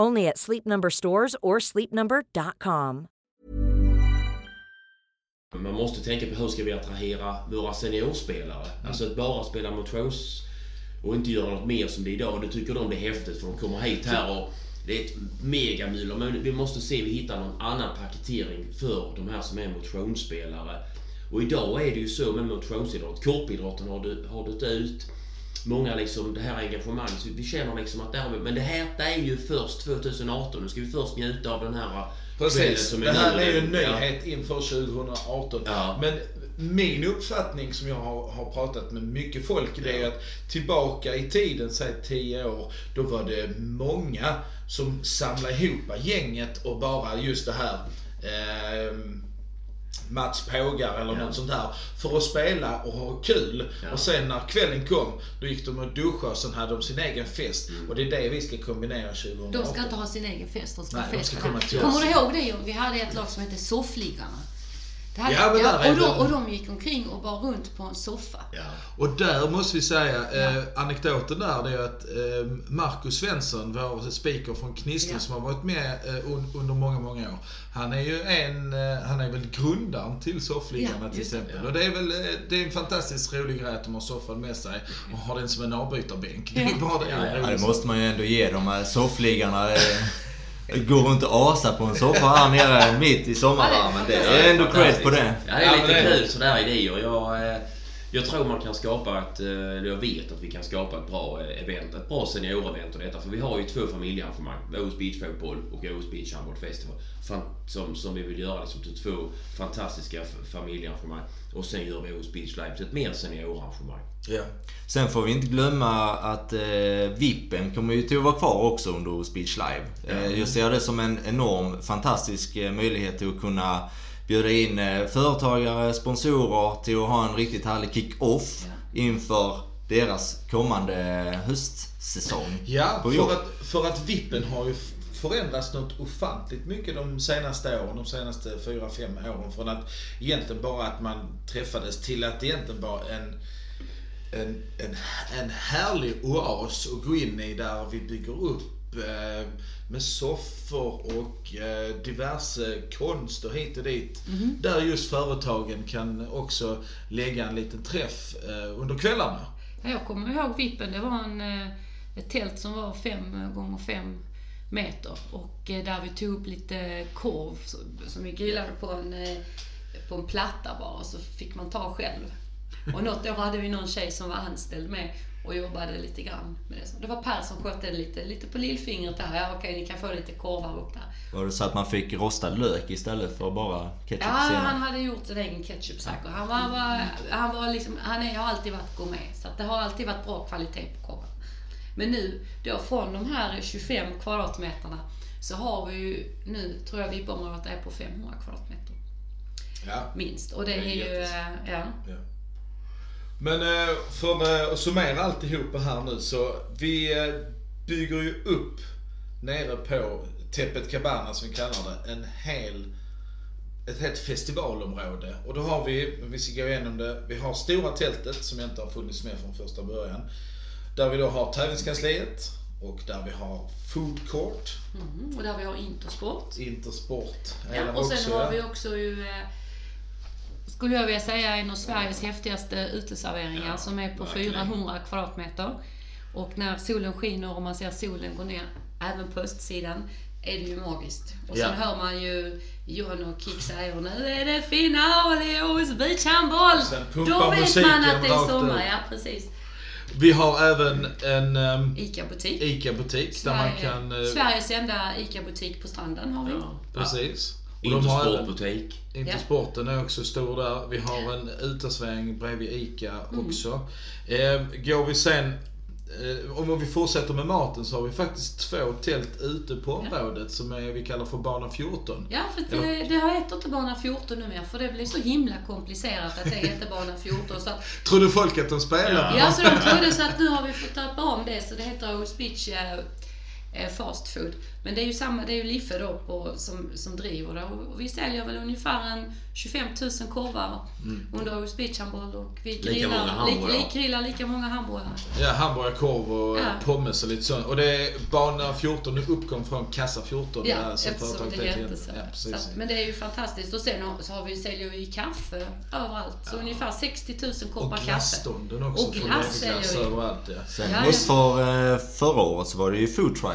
S5: Only at Sleep Number stores or sleepnumber.com.
S2: Man måste tänka på hur ska vi attrahera våra seniorspelare. Alltså att bara spela motions och inte göra något mer som det är idag. Det tycker de det är häftigt för de kommer hit här och det är ett megamyller. Men vi måste se vi hittar någon annan paketering för de här som är motionsspelare. Och idag är det ju så med motionsidrott. Korpidrotten har, dö- har dött ut. Många liksom, det här engagemanget, så vi känner liksom att det här, men det här det är ju först 2018. Nu ska vi först njuta av den här
S1: Precis.
S2: som
S1: Det här
S2: nu.
S1: är ju en
S2: Ja.
S1: nyhet inför 2018.
S2: Ja.
S1: Men min uppfattning som jag har, har pratat med mycket folk det är att tillbaka i tiden, säg 10 år, då var det många som samlade ihop gänget och bara just det här eh, Mats Pågar eller något sånt här. För att spela och ha kul.
S2: Ja.
S1: Och sen när kvällen kom, då gick de och duschade och sen hade de sin egen fest. Och det är det vi ska kombinera 2018.
S3: De ska inte ha sin egen fest, de ska
S1: Nej,
S3: ha
S1: de
S3: fest
S1: ska komma till
S3: Kommer
S1: oss.
S3: du ihåg det? Vi hade ett lag som hette Soffliggarna. Det hade,
S1: Ja, men där är
S3: och, de,
S1: de-
S3: och de gick omkring och bar runt på en soffa.
S2: Ja.
S1: Och där måste vi säga, eh, anekdoten där det är att eh, Marcus Svensson, vår speaker från Knistren
S3: Ja.
S1: som har varit med eh, un, under många, många år. Han är ju en, eh, han är väl grundaren till soffliggarna
S3: Ja,
S1: till exempel. Och det är väl, eh, det är en fantastiskt rolig grej att de har soffan med sig och har den som en avbytarbänk. Det är bara det.
S2: Ja, ja.
S4: Ja, det måste man ju ändå ge dem. här Soffliggarna eh, går runt och asar på en soffa här nere mitt i sommarvärmen. Det är ändå cred på det.
S2: Ja, det är lite
S1: det är-
S2: kul sådär idéer. Jag, eh, jag tror man kan skapa ett, eh, eller jag vet att vi kan skapa ett bra eh, event, ett bra seniorevent och detta. För vi har ju två familjearrangemang. Åhus Beach Fotboll och Åhus Beach Handball Festival. Som, som vi vill göra liksom till två fantastiska familjearrangemang. Och sen gör vi Åhus Beach Live till ett mer seniorarrangemang.
S1: Ja.
S4: Sen får vi inte glömma att eh, Vippen kommer ju till att vara kvar också under Speech Live. Eh, jag ser det som en enorm, fantastisk eh, möjlighet till att kunna bjuda in eh, företagare, sponsorer till att ha en riktigt härlig kick-off inför deras kommande höstsäsong.
S1: Ja, för att, för att vippen har ju förändrats något ofantligt mycket de senaste åren, de senaste 4-5 åren. Från att egentligen bara att man träffades till att egentligen bara en, en, en, en härlig oas att gå in i där vi bygger upp eh, med soffor och eh, diverse konst och hit och dit. Där just företagen kan också lägga en liten träff eh, under kvällarna.
S3: Ja, jag kommer ihåg Vippen, det var en, eh, ett tält som var fem gånger fem meter och eh, där vi tog upp lite korv som- vi grillade på en, eh, på en platta bara så fick man ta själv. Och något år hade vi någon tjej som var anställd med och jobbade lite grann med det. Det var Per som skötte det lite, lite på lillfingret där. Ja okej, ni kan få lite korvar upp där.
S4: Var det så att man fick rostad lök istället för bara ketchup
S3: Ja,
S4: senare?
S3: han hade gjort sin egen ketchup säkert. Han var, var, han var liksom, han är, har alltid varit gourmet. Så att det har alltid varit bra kvalitet på korven. Men nu, då från de här 25 kvadratmeterna så har vi ju, nu tror jag VIP-området är på 500 kvadratmeter.
S1: Ja.
S3: Minst. Och det,
S1: Det är
S3: är ju, eh, ja.
S1: Ja. Men eh, för eh, att summera alltihopa här nu så vi eh, bygger ju upp nere på Teppet Cabana som vi kallar det en hel ett helt festivalområde. Och då har vi, vi ska gå igenom det, vi har stora tältet som inte har funnits med från första början. Där vi då har tävlingskansliet och där vi har food court,
S3: Mm, och där vi har Intersport.
S1: Intersport.
S3: Ja, och sen
S1: också,
S3: har vi också ju, skulle jag vilja säga, en av Sveriges häftigaste uteserveringar som är på
S1: verkligen.
S3: 400 kvadratmeter. Och när solen skiner och man ser solen gå ner, även på östsidan, är det ju magiskt. Och sen
S1: Ja.
S3: hör man ju John och Kik säger nu är det final i Åhus beachhandboll! Då vet man att det är sommar, ja precis.
S1: Vi har även en um,
S3: ICA-butik.
S1: ICA-butik där man
S3: Sverige-
S1: kan... eh,
S3: Sveriges enda ICA-butik på stranden har vi.
S2: Ja.
S1: Precis. Och de
S2: Intersportbutik.
S1: Intersporten är också stor där. Vi har en utesväng bredvid ICA också. Eh, går vi sen, eh, om vi fortsätter med maten så har vi faktiskt två tält ute på området som är, vi kallar för bana 14.
S3: Ja, för det, det har heter inte bana 14 numera för det blir så himla komplicerat att det heter bana 14. Så att,
S1: Trodde folk att de spelade?
S3: ja, så de trodde så att nu har vi fått döpa om det så det heter eh, Fast Food. Men det är ju samma, det är ju Liffe då på, som, som driver det och vi säljer väl ungefär en 25 000 korvar under Åhus Beach handboll och vi
S2: Lika
S3: grillar,
S2: många
S3: li,
S2: hamburgare.
S3: li, grillar lika många hamburgare.
S1: Ja, hamburgarkorv och
S3: Ja.
S1: pommes och lite sånt. Och det är bana 14, uppkom från kassa 14.
S3: Ja,
S1: där som
S3: eftersom
S1: företaget
S3: det
S1: heter.
S3: hette så.
S1: Ja,
S3: så att, men det är ju fantastiskt. Och sen har, så har vi, säljer vi kaffe överallt. Så ungefär 60 000 koppar
S1: och
S3: kaffe.
S1: glasstånden också.
S3: Och glass säljer vi.
S1: överallt. Ja.
S4: Sen
S3: Ja,
S4: just
S3: ja.
S4: för eh, förra året så var det ju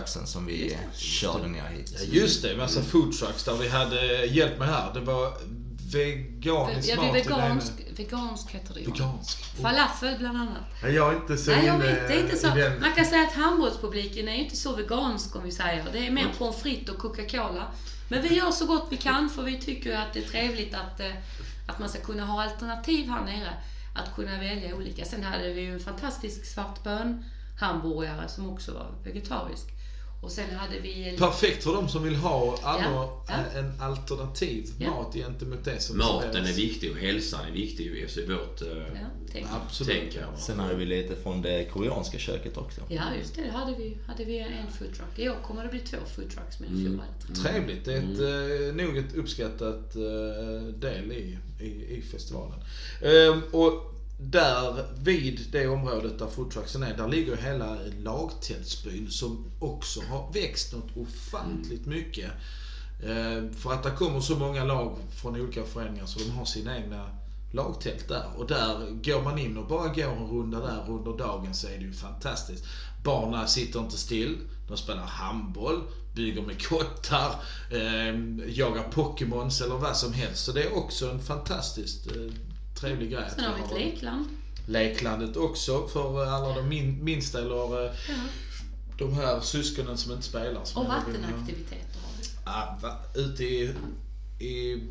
S4: foodtrucksen som vi körde ner hit.
S1: Ja, Just det, massa food trucks där vi hade, hjälp mig här, det var veganisk
S3: Ja,
S1: mat.
S3: vegansk, vegansk heter det ju.
S1: Vegansk.
S3: Falafel bland annat.
S1: Ja, Jag är inte så
S3: Nej, jag vet, det är inte så.
S1: den.
S3: Man kan säga att handbollspubliken är ju inte så vegansk om vi säger. Det är mer pommes frites och Coca-Cola. Men vi gör så gott vi kan för vi tycker att det är trevligt att, eh, att man ska kunna ha alternativ här nere. Att kunna välja olika. Sen hade vi ju en fantastisk svartbön hamburgare som också var vegetarisk. Och sen hade vi en...
S1: Perfekt för de som vill ha alla,
S3: Ja, ja.
S1: en alternativ
S3: Ja.
S1: mat gentemot det som
S2: Maten
S1: serveras.
S2: är viktig och hälsan är viktig ju i vårt eh,
S3: Ja, tänk.
S1: Absolut.
S2: tänk här. va.
S4: Sen hade vi lite från det koreanska köket också.
S3: Ja, just det. Det hade vi, hade vi en foodtruck. I år kommer det bli två foodtrucks, men det tre.
S1: Trevligt. Det är ett, eh, nog ett uppskattat eh, del i, i, i festivalen. Ehm, och där vid det området där foodtrucksen är, där ligger hela lagtältsbyn som också har växt något ofantligt mycket. Ehm, för att det kommer så många lag från olika föreningar så de har sina egna lagtält där. Och där går man in och bara går en runda där under dagen så är det ju fantastiskt. Barnen sitter inte still. De spelar handboll, bygger med kottar, eh, jagar Pokémons eller vad som helst. Så det är också en fantastiskt eh, trevlig grej.
S3: Sen har vi ett lekland.
S1: leklandet också för alla de min, minsta eller eh,
S3: Ja.
S1: de här syskonen som inte spelar. Som
S3: Och vattenaktiviteter har vi.
S1: Ja, va, ute i, i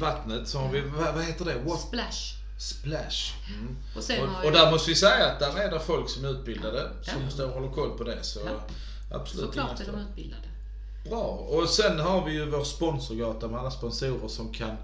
S1: vattnet så har vi, vad, vad heter det? What?
S3: Splash.
S1: Splash. Mm.
S3: Och
S1: Och, och där måste vi säga att där är det folk som är utbildade som
S3: Ja.
S1: står och håller koll på det. Så
S3: Ja.
S1: absolut
S3: Såklart är de utbildade.
S1: Bra. Och sen har vi ju vår sponsorgata med alla sponsorer som kan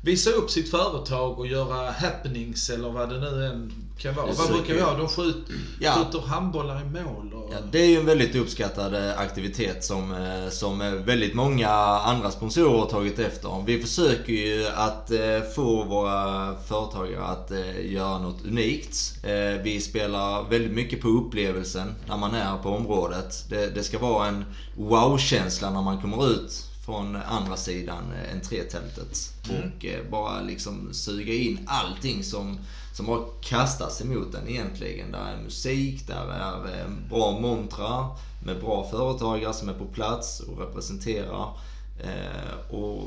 S1: visa upp sitt företag och göra happenings eller vad det nu än kan vara. Vad brukar vi ha? De skjuter,
S4: Ja.
S1: skjuter handbollar i mål. Och...
S4: Ja, det är ju en väldigt uppskattad eh, aktivitet som, eh, som eh, väldigt många andra sponsorer har tagit efter. Vi försöker ju att få våra företagare att göra något unikt. Vi spelar väldigt mycket på upplevelsen när man är på området. Det, det ska vara en wow-känsla när man kommer ut från andra sidan eh, entrétältet. Och eh, bara liksom suga in allting som, som bara kastas emot en egentligen. Där är musik, där är eh, bra montrar med bra företagare som är på plats och representerar. Eh, och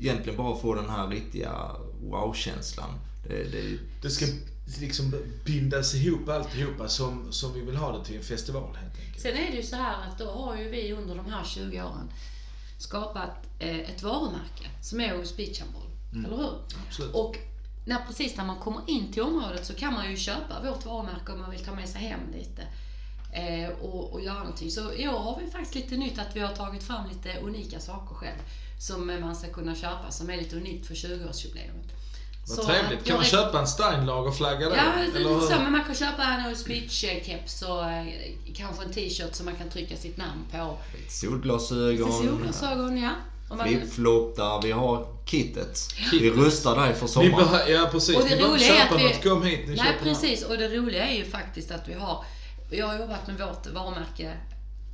S4: egentligen bara få den här riktiga wow-känslan. Det, det,
S1: Det ska liksom bindas ihop alltihopa som, som vi vill ha det till en festival helt enkelt.
S3: Sen är det ju så här att då har ju vi under de här 20 åren skapat eh, ett varumärke som är Åhus Beach Handboll. Eller hur?
S1: Absolut.
S3: Och när, precis när man kommer in till området så kan man ju köpa vårt varumärke om man vill ta med sig hem lite. Eh, och, och göra någonting. Så i år har vi faktiskt lite nytt att vi har tagit fram lite unika saker själv. Som man ska kunna köpa, som är lite unikt för 20-årsjubileet.
S1: Vad
S3: Så
S1: trevligt. Kan man köpa en Steinlager-flagga då?
S3: Ja,
S1: Eller
S3: lite så. Men man kan köpa en Åhus Beach-keps och eh, kanske en t-shirt som man kan trycka sitt namn på.
S4: solglasögon.
S3: Solglasögon, ja. Om man-
S4: flip-flop där vi har kittet. Vi rustar dig för
S1: Ni
S4: sommaren.
S1: behö- ja precis,
S3: Och
S1: ni
S3: det
S1: behöver
S3: roliga är
S1: köpa
S3: att vi...
S1: något. Kom hit, ni
S3: Nej
S1: köper
S3: precis, och det roliga är ju faktiskt att vi har... Jag har jobbat med vårt varumärke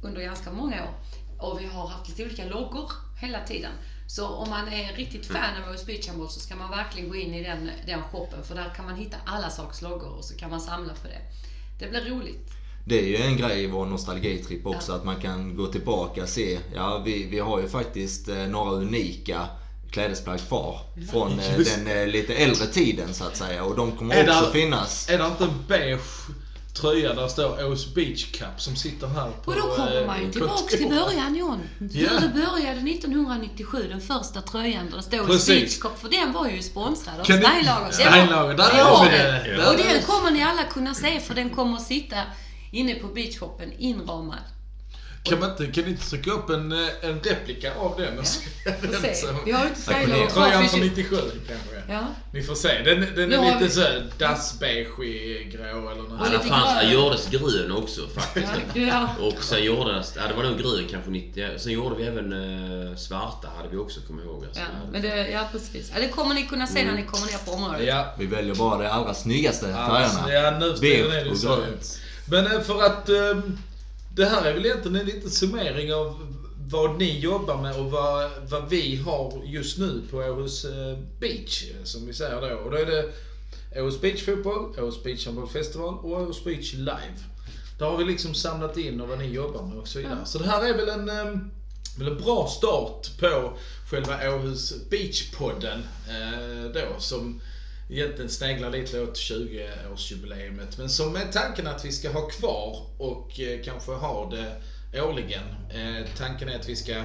S3: under ganska många år. Och vi har haft lite olika loggor hela tiden. Så om man är riktigt fan av OS Beach Handball så ska man verkligen gå in i den, den shoppen. För där kan man hitta alla sorts loggor och så kan man samla på det. Det blir roligt.
S4: Det är ju en grej i vår nostalgitripp också att man kan gå tillbaka och se. Ja, vi, vi har ju faktiskt eh, några unika klädesplagg kvar. Från eh,
S1: Just
S4: den eh, lite äldre tiden så att säga. Och de kommer
S1: Är
S4: också
S1: det-
S4: finnas.
S1: Är det inte beige tröja där det står Ås Beach Cup som sitter här på
S3: Och då kommer man ju
S1: eh,
S3: tillbaks till början John. Hur
S1: Ja.
S3: det började 1997, den första tröjan där det stod
S1: Precis.
S3: Beach Cup. För den var ju sponsrad av Steinlager.
S1: Steinlager, där har vi
S3: det. Och den kommer ni alla kunna se för den kommer sitta inne på beachshoppen inramad.
S1: Kan, man inte, kan ni inte trycka upp en, eh, en replika av den? se. som-
S3: Vi har ju inte kvar.
S1: Tröjan från
S3: tjugo-
S1: 97 kanske.
S3: Ja.
S1: Ni får se. Den, den är lite
S3: vi-
S1: så dassbeige grå eller något.
S3: Och
S2: Ja, det fanns,
S3: grön.
S2: det gjordes grön också faktiskt.
S3: Ja, ja.
S2: Och sen gjordes, ja det var nog grön kanske 90, ja, sen gjorde vi även eh, svarta hade vi också jag ihåg. Alltså.
S3: Ja, men det, ja, precis. Ja, det kommer ni kunna se när ni kommer ner på området.
S1: Ja,
S4: Vi väljer bara de allra snyggaste
S1: Alltså,
S4: färgerna.
S1: ja, nu är
S4: Beige
S1: det
S4: och
S1: så.
S4: grönt.
S1: Men eh, för att ehm, det här är väl egentligen en liten summering av vad ni jobbar med och vad, vad vi har just nu på Åhus eh, Beach, eh, som vi säger då. Och då är det Åhus Beach Fotboll, Åhus Beach Handball Festival och Åhus Beach Live. Där har vi liksom samlat in och vad ni jobbar med och så vidare. Så det här är väl en, ehm, väl en bra start på själva Åhus Beach-podden eh, då som egentligen sneglar lite åt 20-årsjubileet, Men som är tanken att vi ska ha kvar och eh, kanske ha det årligen. Eh, tanken är att vi ska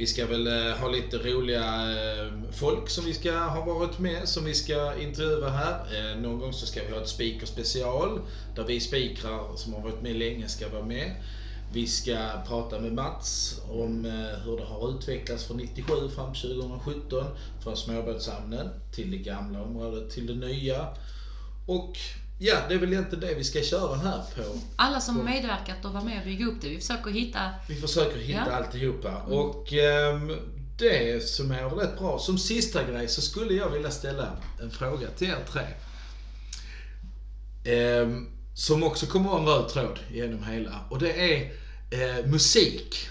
S1: vi ska väl eh, ha lite roliga eh, folk som vi ska ha varit med, som vi ska intervjua här. Eh, någon gång så ska vi ha ett speaker special, där vi speakrar som har varit med länge ska vara med. Vi ska prata med Mats om eh, hur det har utvecklats från 97 fram till 2017. Från småbåtshamnen till det gamla området till det nya. Och ja, det är väl egentligen det vi ska köra här på
S3: Alla som har medverkat och var med och bygga upp det. Vi försöker hitta...
S1: vi försöker hitta
S3: Ja.
S1: alltihopa. Och ehm, det summerar väl rätt bra. Som sista grej så skulle jag vilja ställa en fråga till er tre. Ehm, som också kommer vara en röd tråd genom hela. Och det är eh, musik.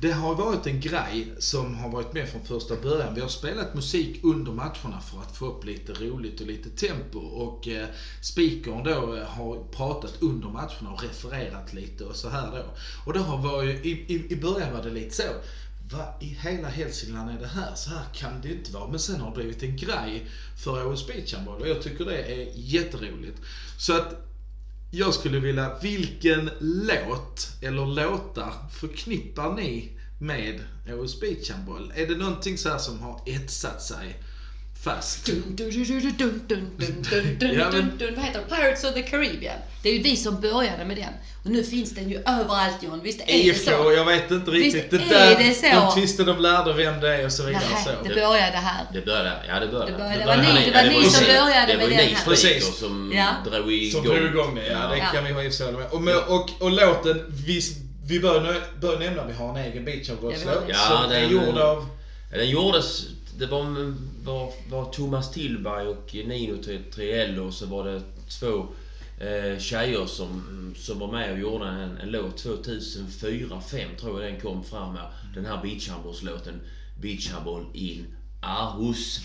S1: Det har varit en grej som har varit med från första början. Vi har spelat musik under matcherna för att få upp lite roligt och lite tempo. Och eh, speakern då eh, har pratat under matcherna och refererat lite och så här då. Och det har varit, i, i, i början var det lite så. Vad i hela Hälsingland är det här? Så här kan det inte vara. Men sen har det blivit en grej för Åhus Beach och jag tycker det är jätteroligt. Så att jag skulle vilja, vilken låt eller låtar förknippar ni med Åhus Beach Är det någonting så här som har etsat sig? fast.
S3: Vad heter det? Pirates of the Caribbean. Det är ju vi som började med den. Och nu finns den ju överallt John. Visst är det så?
S1: jag vet inte riktigt. Det där. De tvisten de lärde vem det är och så vidare.
S3: Nej. Det började här.
S2: Det började, ja det började.
S3: Det,
S1: det, var, ni, som
S3: började med den här.
S1: Precis.
S2: som drog igång.
S1: Som drog igång det, ja. Det kan vi ha i och med. Och, låten, vi, vi bör, bör nämna vi har en egen beach
S3: of vår ja,
S1: låt.
S2: Ja, den är
S1: gjord av...
S2: Den gjordes det var, var, var Thomas Tillberg och Nino Tri- Triello och så var det två eh, tjejer som, som var med och gjorde en, en låt 2004-2005 tror jag den kom fram med. Den här beachhandbollslåten Beachhandboll in Aarhus.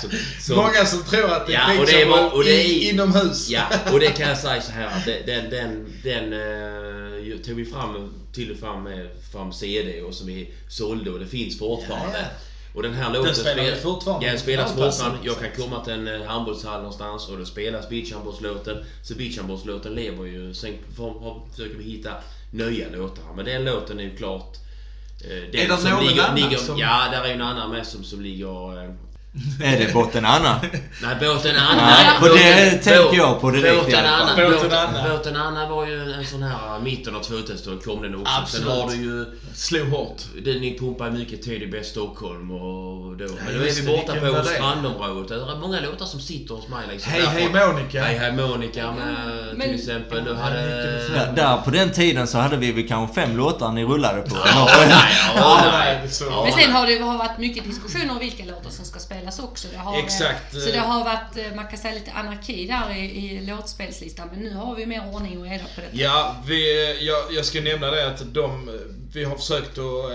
S2: Som, som, som,
S1: Många som tror att det är
S2: Ja, och det var- och det är-
S1: inomhus.
S2: Ja, och det kan jag säga så här att den, den, den eh, tog vi fram till och fram med fram CD och som vi sålde och det finns fortfarande.
S1: Ja, ja.
S2: Och den här låten
S1: spelar
S2: spel-
S1: fortfarande.
S2: Ja, den spelas fortfarande. Jag kan komma till en eh, handbollshall någonstans och då spelas beachhandbollslåten. Så beachhandbollslåten lever ju. Sen försöker vi hitta nya låtar. Men den låten är ju klart... eh, Den
S1: Är det någon
S2: ligger,
S1: annan
S2: ligger,
S1: som-
S2: Ja, där är ju en annan med som, som ligger...
S4: Är det Båten Anna?
S2: Nej, båten Anna.
S4: Nej, och det tänker jag på direkt i
S2: båten Anna.
S1: Båten
S2: båten,
S1: Anna.
S2: båten Anna var ju en sån här, mitten av 2000-talet kom den också.
S1: Absolut.
S2: Sen har du ju,
S1: Slog hårt.
S2: det, ni pumpar mycket Teddy Best Stockholm och då. Men nu är vi borta på strandområdet. Det är många låtar som sitter hos mig liksom.
S1: Hej hej Monica.
S2: Hej hej Monica med
S3: Men-
S2: till exempel. Du hade...
S4: Där, där på den tiden så hade vi väl kanske fem låtar ni rullade på.
S2: Ja, nej, ja,
S1: nej,
S2: Ja,
S3: Men sen har det har varit mycket diskussioner om vilka låtar som ska spelas också. Det har, eh,
S1: Exakt.
S3: Så det har varit, eh, man kan säga lite anarki där i, i låtspelslistan. Men nu har vi mer ordning och reda på det.
S1: Ja, vi, jag, jag ska nämna det att de, vi har försökt att,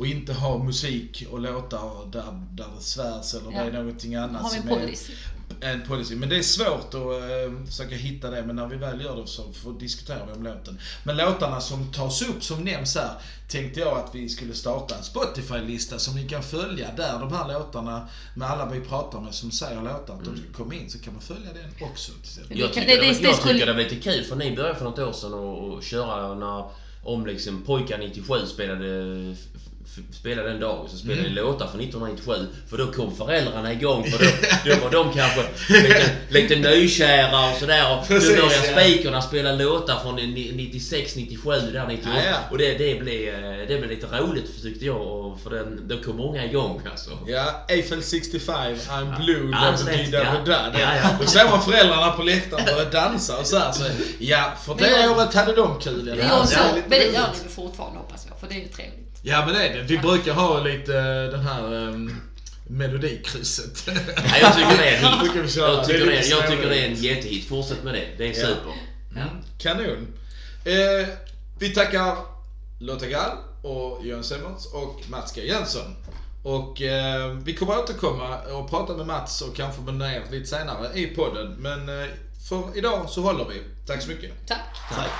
S1: att inte ha musik och låtar där, där det svärs eller
S3: Ja.
S1: det är någonting annat
S3: Har vi en
S1: som är
S3: policy?
S1: En policy. Men det är svårt att eh, försöka hitta det, men när vi väl gör det så får diskuterar vi om låten. Men låtarna som tas upp, som nämns här, tänkte jag att vi skulle starta en Spotify-lista som ni kan följa. Där de här låtarna, med alla vi pratar med som säger låtar, att de ska komma in, så kan man följa den också.
S2: Jag
S3: Det-
S2: tycker
S3: det-
S2: det,
S3: det-
S2: var-
S3: det
S2: jag
S3: skulle-
S2: tycker det var lite kul för ni började för något år sedan och, och köra när om liksom pojkar 97 spelade spelade en dag och så spelade
S1: Mm.
S2: låtar från 1997 för då kom föräldrarna igång för då, då var de kanske lite, lite nykära och sådär och
S1: Precis,
S2: nu börjar
S1: ja.
S2: speakerna spela låtar från ni- 96, 97, där 98
S1: Ja, ja.
S2: och det, det, blev, det blev lite roligt tyckte jag och för den, då kom många igång alltså.
S1: Ja, Eiffel 65, I'm blue,
S2: Ja, rätt,
S1: dida
S2: ja.
S1: da.
S2: Ja, ja.
S1: Då ser man föräldrarna på läktaren börja dansa och så här. Så, ja, för det året hade de kul.
S3: Det
S1: Ja,
S3: men
S1: lite
S3: det
S1: roligt.
S3: gör ni fortfarande hoppas jag, för det är ju trevligt.
S1: Ja men det är det. Vi brukar ha lite eh, den här um, melodikrysset.
S2: Ja, jag tycker det är. Jag tycker
S1: Det är
S2: jag tycker det är en jättehit. Fortsätt med det. Det är super.
S1: Mm, kanon. Eh, vi tackar Lotta Gall och Johan Simmons och Mats G Jönsson. Och eh, vi kommer återkomma och prata med Mats och kanske med er lite senare i podden. Men eh, för idag så håller vi. Tack så mycket.
S3: Tack.
S4: Tack.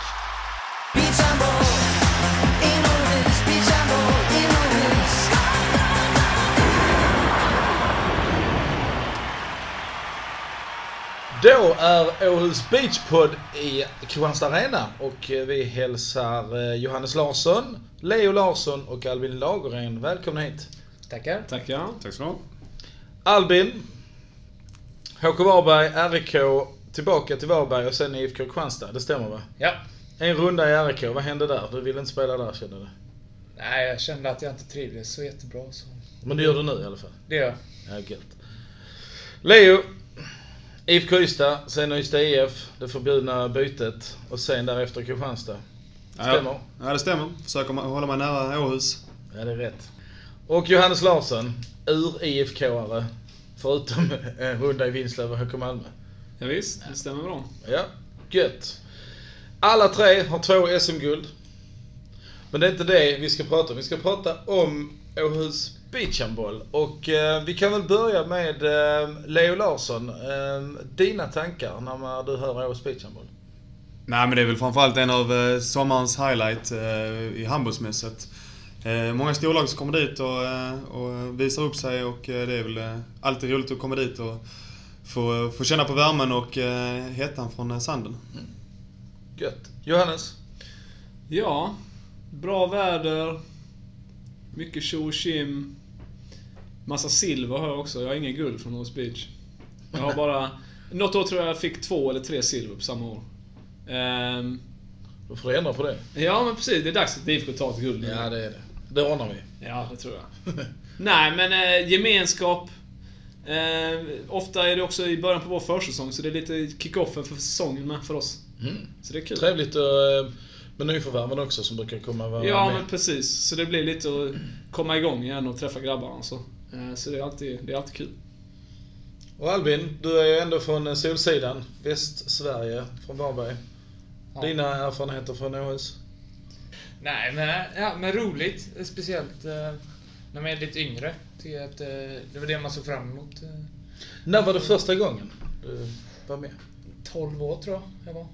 S1: Då är Åhus Beachpod i Kristianstad Arena och eh, vi hälsar eh, Johannes Larsson, Leo Larsson och Albin Lagergren välkomna hit.
S6: Tackar.
S7: Tackar. Tack så.
S1: Albin, HK Varberg, RIK, tillbaka till Varberg och sen IFK Kristianstad. Det stämmer va?
S6: Ja.
S1: En runda i RIK, vad hände där? Du ville inte spela där kände du?
S6: Nej, jag kände att jag inte trivdes så jättebra. Så
S1: Men det gör du nu i alla fall?
S6: det gör jag.
S1: Ja, gött. Leo, IFK Ystad, sen Ystad IF, det förbjudna bytet och sen därefter Kristianstad. Stämmer?
S7: Ja, det stämmer. Försöker hålla mig nära Åhus.
S1: Ja, det är rätt. Och Johannes Larsson, ur IFK-are. Förutom en runda i vinst över HK Malmö.
S7: Ja, visst, det stämmer bra.
S1: Ja, gött. Alla tre har två SM-guld. Men det är inte det vi ska prata om. Vi ska prata om Åhus beachhandboll. Och eh, vi kan väl börja med eh, Leo Larsson. Eh, dina tankar när man, du hör Åhus beachhandboll?
S7: Nej, men det är väl framförallt en av eh, sommarens highlight eh, i handbollsmässigt. Eh, många storlag som kommer dit och, eh, och visar upp sig och eh, det är väl eh, alltid roligt att komma dit och få, få känna på värmen och eh, hettan från eh, sanden.
S1: Gött. Johannes?
S7: Ja, bra väder. Mycket tjo och. Massa silver har jag också. Jag har ingen guld från Åhus Beach. Jag har bara... Något år tror jag jag fick två eller tre silver på samma år. Ehm,
S1: Då får du ändra på det.
S7: ja, men precis. Det är dags att IFK tar ett guld nu.
S1: Ja, det är det. Det ordnar vi.
S7: Ja, det tror jag. Nej, men eh, gemenskap. Eh, ofta är det också i början på vår försäsong, så det är lite kick-offen för säsongen med för oss. Så det är kul.
S1: Trevligt och, eh, med nyförvärven också som brukar komma och vara
S7: Ja,
S1: med.
S7: men precis. Så det blir lite att komma igång igen och träffa grabbarna. Så, eh, så det, är alltid, det är alltid kul.
S1: Och Albin, du är ju ändå från eh, Solsidan, Västsverige, från Varberg. Dina erfarenheter från Åhus?
S6: Nej, men, ja, men roligt. Speciellt eh, när man är lite yngre. Tycker jag att eh, det var det man såg fram emot. Eh,
S1: När var det första gången du var med?
S6: 12 år tror jag jag var.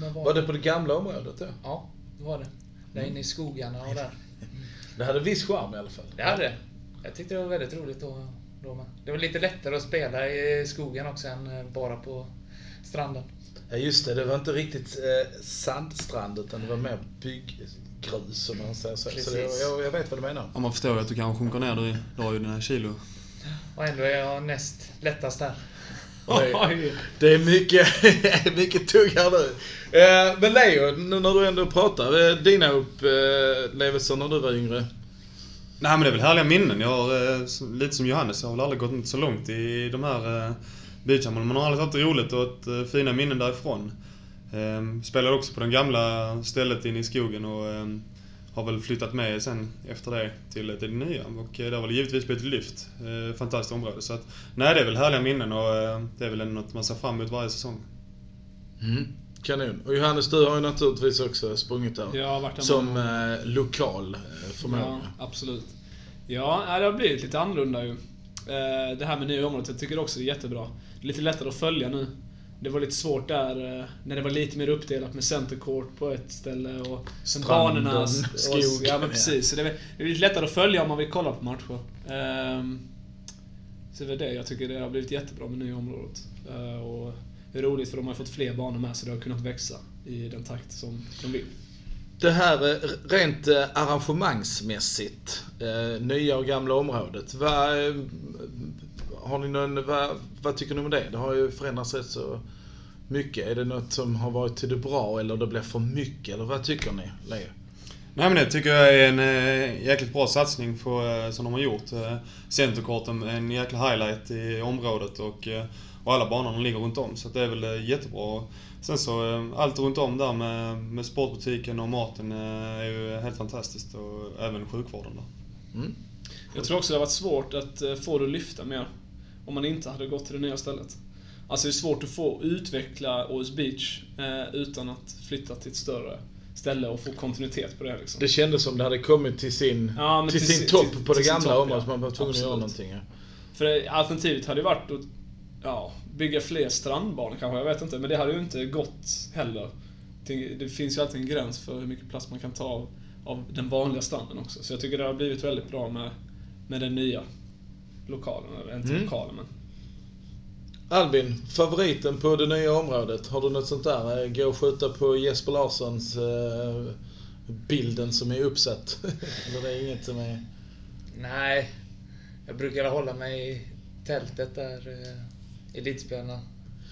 S6: Men
S1: Var det på det gamla området då?
S6: Ja, det var det. Där inne i skogarna och där.
S1: Det hade viss charm i alla fall.
S6: Det hade det. Jag tyckte det var väldigt roligt då, då med. Det var lite lättare att spela i skogen också än eh, bara på stranden.
S1: Ja just det, det var inte riktigt eh, sandstrand utan det var mer bygggrus om man säger så. så det, jag, jag vet vad du menar.
S7: Ja, man förstår ju att du kanske sjunker ner. Du, du har ju dina kilo
S6: Och ändå är jag näst lättast där.
S1: Det, det är mycket, mycket tuggar nu. Eh, men Leo, nu när du ändå pratar. eh, Dina upplevelser när du var yngre?
S7: Nej men det är väl härliga minnen. Jag har, eh, lite som Johannes, jag har väl aldrig gått så långt i de här eh, beachhandbollen. Man har aldrig haft roligt och ett eh, fina minnen därifrån. Ehm, Spelade också på det gamla stället inne i skogen och ehm, har väl flyttat med sen efter det till, eh, till det nya. Och det har väl givetvis blivit ett lyft. Fantastiskt område. Så att, nej det är väl härliga minnen och det är väl något man ser fram emot varje säsong.
S1: Mm. Kanon. Och Johannes, du har ju naturligtvis också sprungit där.
S8: Jag har varit där
S1: Som eh, lokal eh, förmåga.
S8: Ja, absolut. Ja, det har blivit lite annorlunda ju. Eh, Det här med nya området, jag tycker också det är jättebra. Det är lite lättare att följa nu. Det var lite svårt där eh, när det var lite mer uppdelat med center court på ett ställe och sen banorna. och-
S1: skogen,
S8: Ja men precis. Så det är, det är lite lättare att följa om man vill kolla på matcher. Ehm, Så det är det. Jag tycker det har blivit jättebra med nya området. Och det är roligt för de har fått fler banor med så det har kunnat växa i den takt som de vill.
S1: Det här eh, rent eh, arrangemangsmässigt, eh, nya och gamla området. Vad, har ni någon, vad, vad tycker ni om det? Det har ju förändrats rätt så mycket. Är det något som har varit till det bra eller det blir för mycket? Eller vad tycker ni, Leo?
S7: Nej men det tycker jag är en jäkligt bra satsning på, som de har gjort. Eh, Centerkorten, en jäkla highlight i området och, och alla banorna ligger runt om. Så att det är väl eh, jättebra. Sen så eh, allt runt om där med, med sportbutiken och maten eh, är ju helt fantastiskt och även sjukvården där.
S8: Jag tror också det har varit svårt att få det att lyfta mer. Om man inte hade gått till det nya stället. Alltså det är svårt att få utveckla Åhus Beach eh, utan att flytta till ett större ställe och få kontinuitet på det liksom.
S1: Det kändes som det hade kommit till sin,
S8: Ja,
S1: till
S8: till
S1: sin
S8: si-
S1: topp
S8: till-
S1: på det
S8: till sin
S1: gamla området.
S8: ja.
S1: Man var tvungen att göra
S8: Absolut.
S1: någonting. Ja.
S8: För det, alternativet hade ju varit att ja, bygga fler strandbanor kanske, jag vet inte. Men det hade ju inte gått heller. Det, finns ju alltid en gräns för hur mycket plats man kan ta av, av den vanliga stranden också. Så jag tycker det har blivit väldigt bra med, med den nya lokalen. Eller inte
S1: Mm.
S8: lokalen, men
S1: Albin, favoriten på det nya området? Har du något sånt där? Eh, Gå och skjuta på Jesper Larssons eh, bilden som är uppsatt? Eller det är inget som är...
S6: Nej, jag brukar hålla mig i tältet där eh, elitspelarna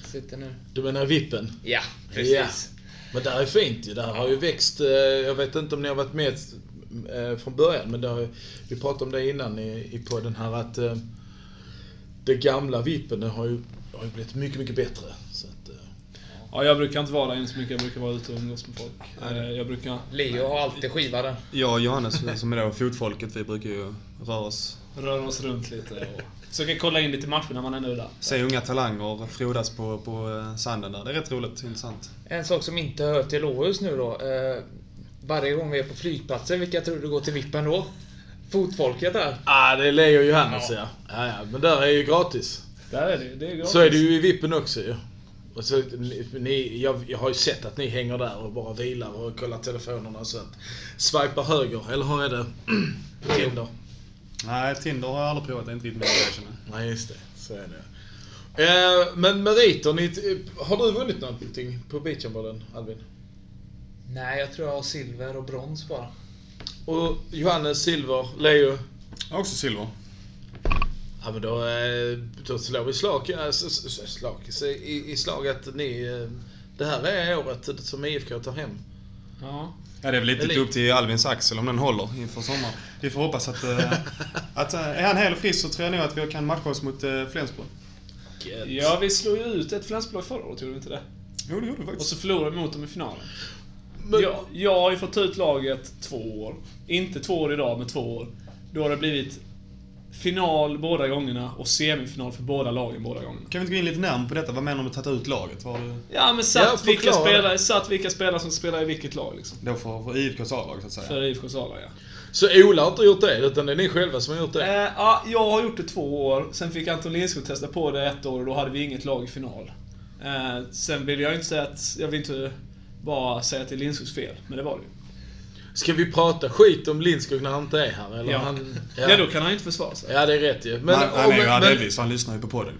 S6: sitter nu.
S1: Du menar vippen?
S6: Ja, precis.
S1: Men där är fint ju. Där har ju växt. eh, Jag vet inte om ni har varit med eh, från början men det har, vi pratade om det innan i, i podden här att eh, det gamla vippen det har ju, har ju blivit mycket, mycket bättre. Så att,
S8: Ja, jag brukar inte vara där inne så mycket. Jag brukar vara ute och umgås med folk. Jag brukar...
S6: Leo har alltid skiva där.
S7: Jag och Johannes som är då fotfolket, vi brukar ju röra oss.
S8: Röra oss runt lite och försöka kolla in lite matcher när man ändå är där.
S7: Se unga talanger frodas på, på eh, sanden där. Det är rätt roligt och intressant.
S6: En sak som inte hör till Åhus nu då. Eh, varje gång vi är på flygplatser, vilka tror du går till vippen då? Fotfolket där.
S1: ah, det är Leo och Johannes ja. ja. ja. Men där är ju gratis.
S8: Där är det. Det är gratis.
S1: Så är det ju i vippen också ju. Och så, ni, jag, jag har ju sett att ni hänger där och bara vilar och kollar telefonerna och sånt. Swipar höger, eller hur är det? Tinder?
S7: Nej, Tinder har jag aldrig provat. Det är inte riktigt min grej känner jag.
S1: Nej, just det. Så är det. Eh, men meriter, ni, har du vunnit någonting på beachhandbollen, Albin?
S6: Nej, jag tror jag har silver och brons bara.
S1: Och Johannes, silver, Leo?
S7: Jag har också silver.
S1: Ja men då, eh, då slår vi slag, s- slag i, i slag att ni, eh, det här är året som IFK tar hem.
S8: Ja.
S7: Ja, det är väl lite
S1: Eller-
S7: upp till Albins axel om den håller inför sommaren. Vi får hoppas att... eh, att eh, är han hel och frisk så tror jag nog att vi kan matcha oss mot uh, Flensburg.
S8: Ja, vi slog ju ut ett Flensburg förra året, gjorde vi inte det?
S7: Jo, det gjorde vi
S8: Och
S7: faktiskt.
S8: så förlorade vi mot dem i finalen.
S1: Men,
S8: Jag, jag har ju fått ut laget två år. Inte två år idag, men två år. Då har det blivit final båda gångerna och semifinal för båda lagen båda gångerna.
S7: Kan vi inte gå in lite närmare på detta? Vad menar du med att ta ut laget? Har du...
S8: Ja, men
S1: Ja,
S8: satt, vilka,
S1: förklara.
S8: spelare, satt vilka spelare som spelar i vilket lag liksom.
S7: Då för, för IFKs A-lag så att säga.
S8: För IFK Sala, ja.
S1: Så Ola har inte gjort det, utan det är ni själva som har gjort det?
S8: Eh, ja, jag har gjort det två år. Sen fick Anton Lindskog testa på det ett år och då hade vi inget lag i final. Eh, sen vill jag inte säga att... Jag vill inte bara säga att det är Lindskogs fel, men det var det ju.
S1: Ska vi prata skit om Lindskog när han inte är här? Eller
S8: Ja.
S1: Han,
S8: Ja. då kan han inte försvara sig.
S1: ja, det är rätt ju. Men,
S7: han, han är ju
S1: men-
S7: här delvis, han lyssnar ju på podden.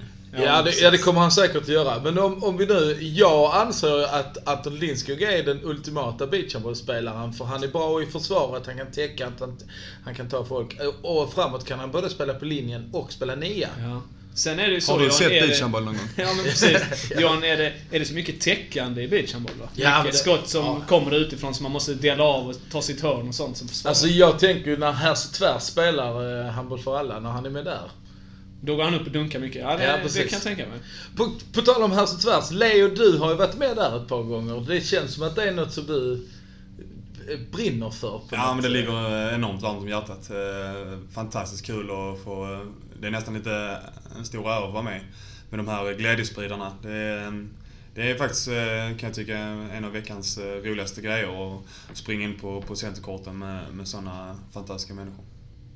S1: Ja, det, ja, det kommer han säkert att göra. Men om, om vi nu... Jag anser att Anton Lindskog är den ultimata beachhandbollsspelaren. För han är bra i försvaret, han kan täcka, han, han kan ta folk. Och framåt kan han både spela på linjen och spela nia.
S8: Ja. Sen är det ju så...
S7: Har du
S8: Johan,
S7: sett
S8: är det-
S7: beachhandboll någon gång?
S8: Ja men precis. Johan, är det, är det så mycket täckande i beachhandboll?
S1: Ja,
S8: mycket
S1: det-
S8: skott som
S1: ja.
S8: kommer utifrån som man måste dela av och ta sitt hörn och sånt som försvar.
S1: Alltså jag tänker ju när Hasse Tvärs spelar eh, Handboll för alla, när han är med där.
S8: Då går han upp och dunkar mycket. Ja, det,
S1: Ja,
S8: det kan jag tänka mig.
S1: På, på tal om Hasse Tvärs, Leo du har ju varit med där ett par gånger. Det känns som att det är något som du eh, brinner för.
S7: Ja men det ligger enormt varmt om hjärtat. Eh, Fantastiskt kul att få... Det är nästan lite en stor ära att vara med. Med de här glädjespridarna. Det är, det är faktiskt, eh, kan jag tycka, en av veckans eh, roligaste grejer att springa in på, på centerkorten med, med sådana fantastiska människor.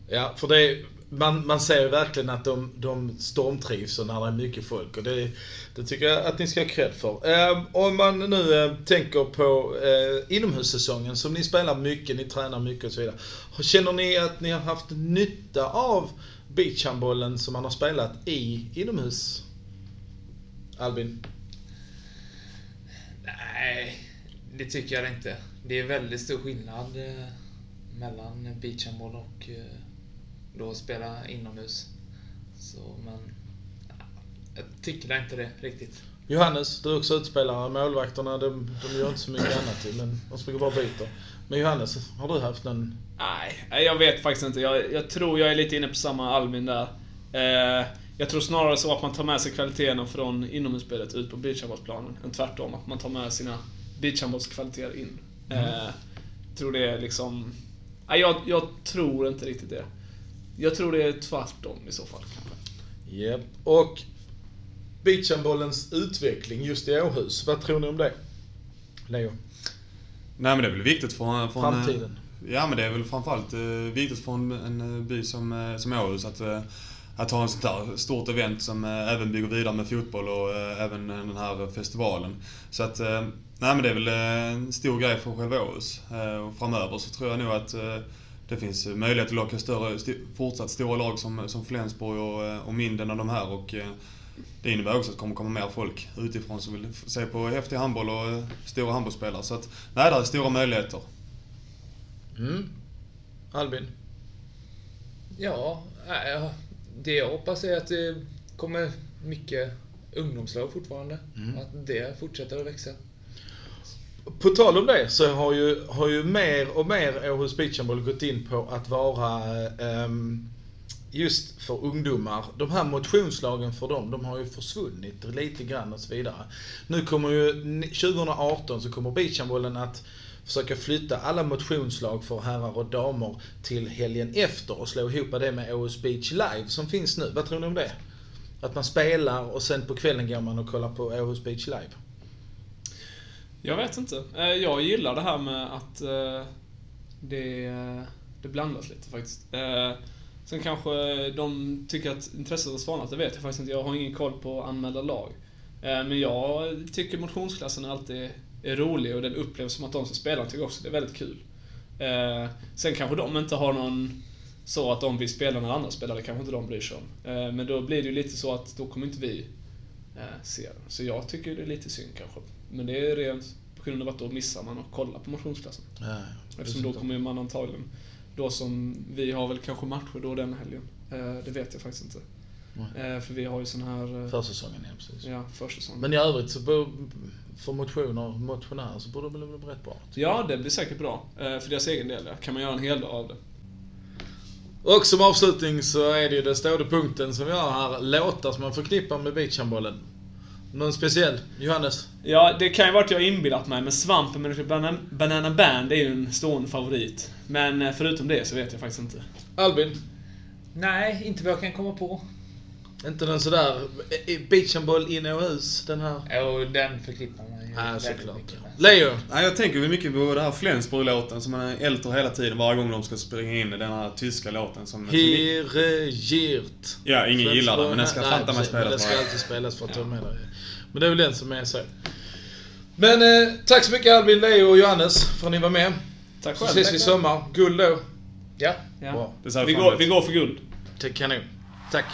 S1: Ja, för det man, man ser ju verkligen att de, de stormtrivs och när det är mycket folk. Och det, det tycker jag att ni ska ha cred för. Eh, om man nu eh, tänker på eh, inomhussäsongen som ni spelar mycket, ni tränar mycket och så vidare. Känner ni att ni har haft nytta av beachhandbollen som man har spelat i inomhus? Albin?
S6: Nej, det tycker jag inte. Det är väldigt stor skillnad eh, mellan beachhandboll och eh, då spela inomhus. Så, men ja, jag tycker inte det riktigt.
S1: Johannes, du är också utspelare. Målvakterna, de, de gör inte så mycket annat men de springer bara och byter. Men Johannes, har du haft någon...
S8: Nej, jag vet faktiskt inte. Jag, jag tror jag är lite inne på samma Albin där. Eh, jag tror snarare så att man tar med sig kvaliteterna från inomhusspelet ut på beachhandbollsplanen, än tvärtom. Att man tar med sina beachhandbollskvaliteter in.
S1: Mm.
S8: Eh, tror det är liksom... Nej, jag, jag tror inte riktigt det. Jag tror det är tvärtom i så fall. kanske.
S1: Japp. Och beachhandbollens utveckling just i Åhus. Vad tror ni om det? Leo?
S7: Nej men det är väl viktigt för... för en,
S1: Framtiden.
S7: Ja men det är väl framförallt eh, viktigt för en, en eh, by som, eh, som Åhus att, eh, att ha ett sånt där stort event som eh, även bygger vidare med fotboll och eh, även den här festivalen. Så att, eh, nej men det är väl eh, en stor grej för själva Åhus. Eh, Och framöver så tror jag nog att eh, det finns möjlighet att locka större, st fortsatt stora lag som, som Flensburg och, eh, och Minden och de här. Och, eh, det innebär också att det kommer komma mer folk utifrån som vill se på häftig handboll och eh, stora handbollsspelare. Så att, nej, det är stora möjligheter.
S1: Mm. Albin?
S6: Ja, det jag hoppas är att det kommer mycket ungdomslag fortfarande.
S1: Mm.
S6: Att det fortsätter att växa.
S1: På tal om det så har ju, har ju mer och mer Åhus Beachhandboll gått in på att vara ehm, just för ungdomar. De här motionslagen för dem, de har ju försvunnit lite grann och så vidare. Nu kommer ju, 2018 så kommer beachhandbollen att försöka flytta alla motionslag för herrar och damer till helgen efter och slå ihop det med Åhus Beach Live som finns nu. Vad tror ni om det? Att man spelar och sen på kvällen går man och kollar på Åhus Beach Live.
S8: Jag vet inte. Eh, jag gillar det här med att eh, det, eh, det blandas lite faktiskt. Sen kanske de tycker att intresset har svalnat, det vet jag faktiskt inte. Jag har ingen koll på anmälda lag. Eh, Men jag tycker motionsklassen alltid är rolig och den upplevs som att de som spelar tycker också det är väldigt kul. Eh, Sen kanske de inte har någon så att de vill spela när andra spelar, det kanske inte de bryr sig om. Eh, Men då blir det ju lite så att då kommer inte vi se den. Så jag tycker det är lite synd kanske. Men det är rent på grund av att då missar man att kolla på motionsklassen.
S1: Ja,
S8: Eftersom då kommer man antagligen, då som vi har väl kanske matcher då den helgen. Eh, Det vet jag faktiskt inte. Eh, För vi har ju sån här... eh,
S1: Försäsongen, ja precis.
S8: Ja, försäsongen.
S1: Men i övrigt så för motioner, motionärer så borde det väl bli rätt bra.
S8: Ja, det blir säkert bra. För deras egen del, ja. Kan man göra en hel dag av det.
S1: Och som avslutning så är det ju den stående punkten som vi har här. Låtar som man förknippar med beachhandbollen. Någon speciell? Johannes?
S8: Ja, det kan ju vara att jag har inbillat mig, men Svampen med Banana, Banana Band är ju en stående favorit. Men eh, förutom det så vet jag faktiskt inte.
S1: Albin?
S6: Nej, inte vad jag kan komma på.
S1: Inte någon sådär eh, beachhandboll in och hus, den här?
S6: Jo, den förknippar man ju
S1: Ja, såklart. Leo?
S7: Nej, jag tänker mycket på den här Flensburg-låten som man älter hela tiden varje gång de ska springa in i den här tyska låten som...
S1: Girt.
S7: Ja, ingen gillar den, men den ska
S1: Nej,
S7: fatta mig spelas
S1: Den ska alltid spelas för att ta med det. Men det är väl den som är så. Men eh, tack så mycket Albin, Leo och Johannes för att ni var med.
S8: Tack
S1: Så
S8: själv.
S1: ses vi i sommar. Guld då.
S6: Ja.
S8: Ja.
S1: Bra.
S8: Vi går, vi går för guld.
S1: Kanon. Tack.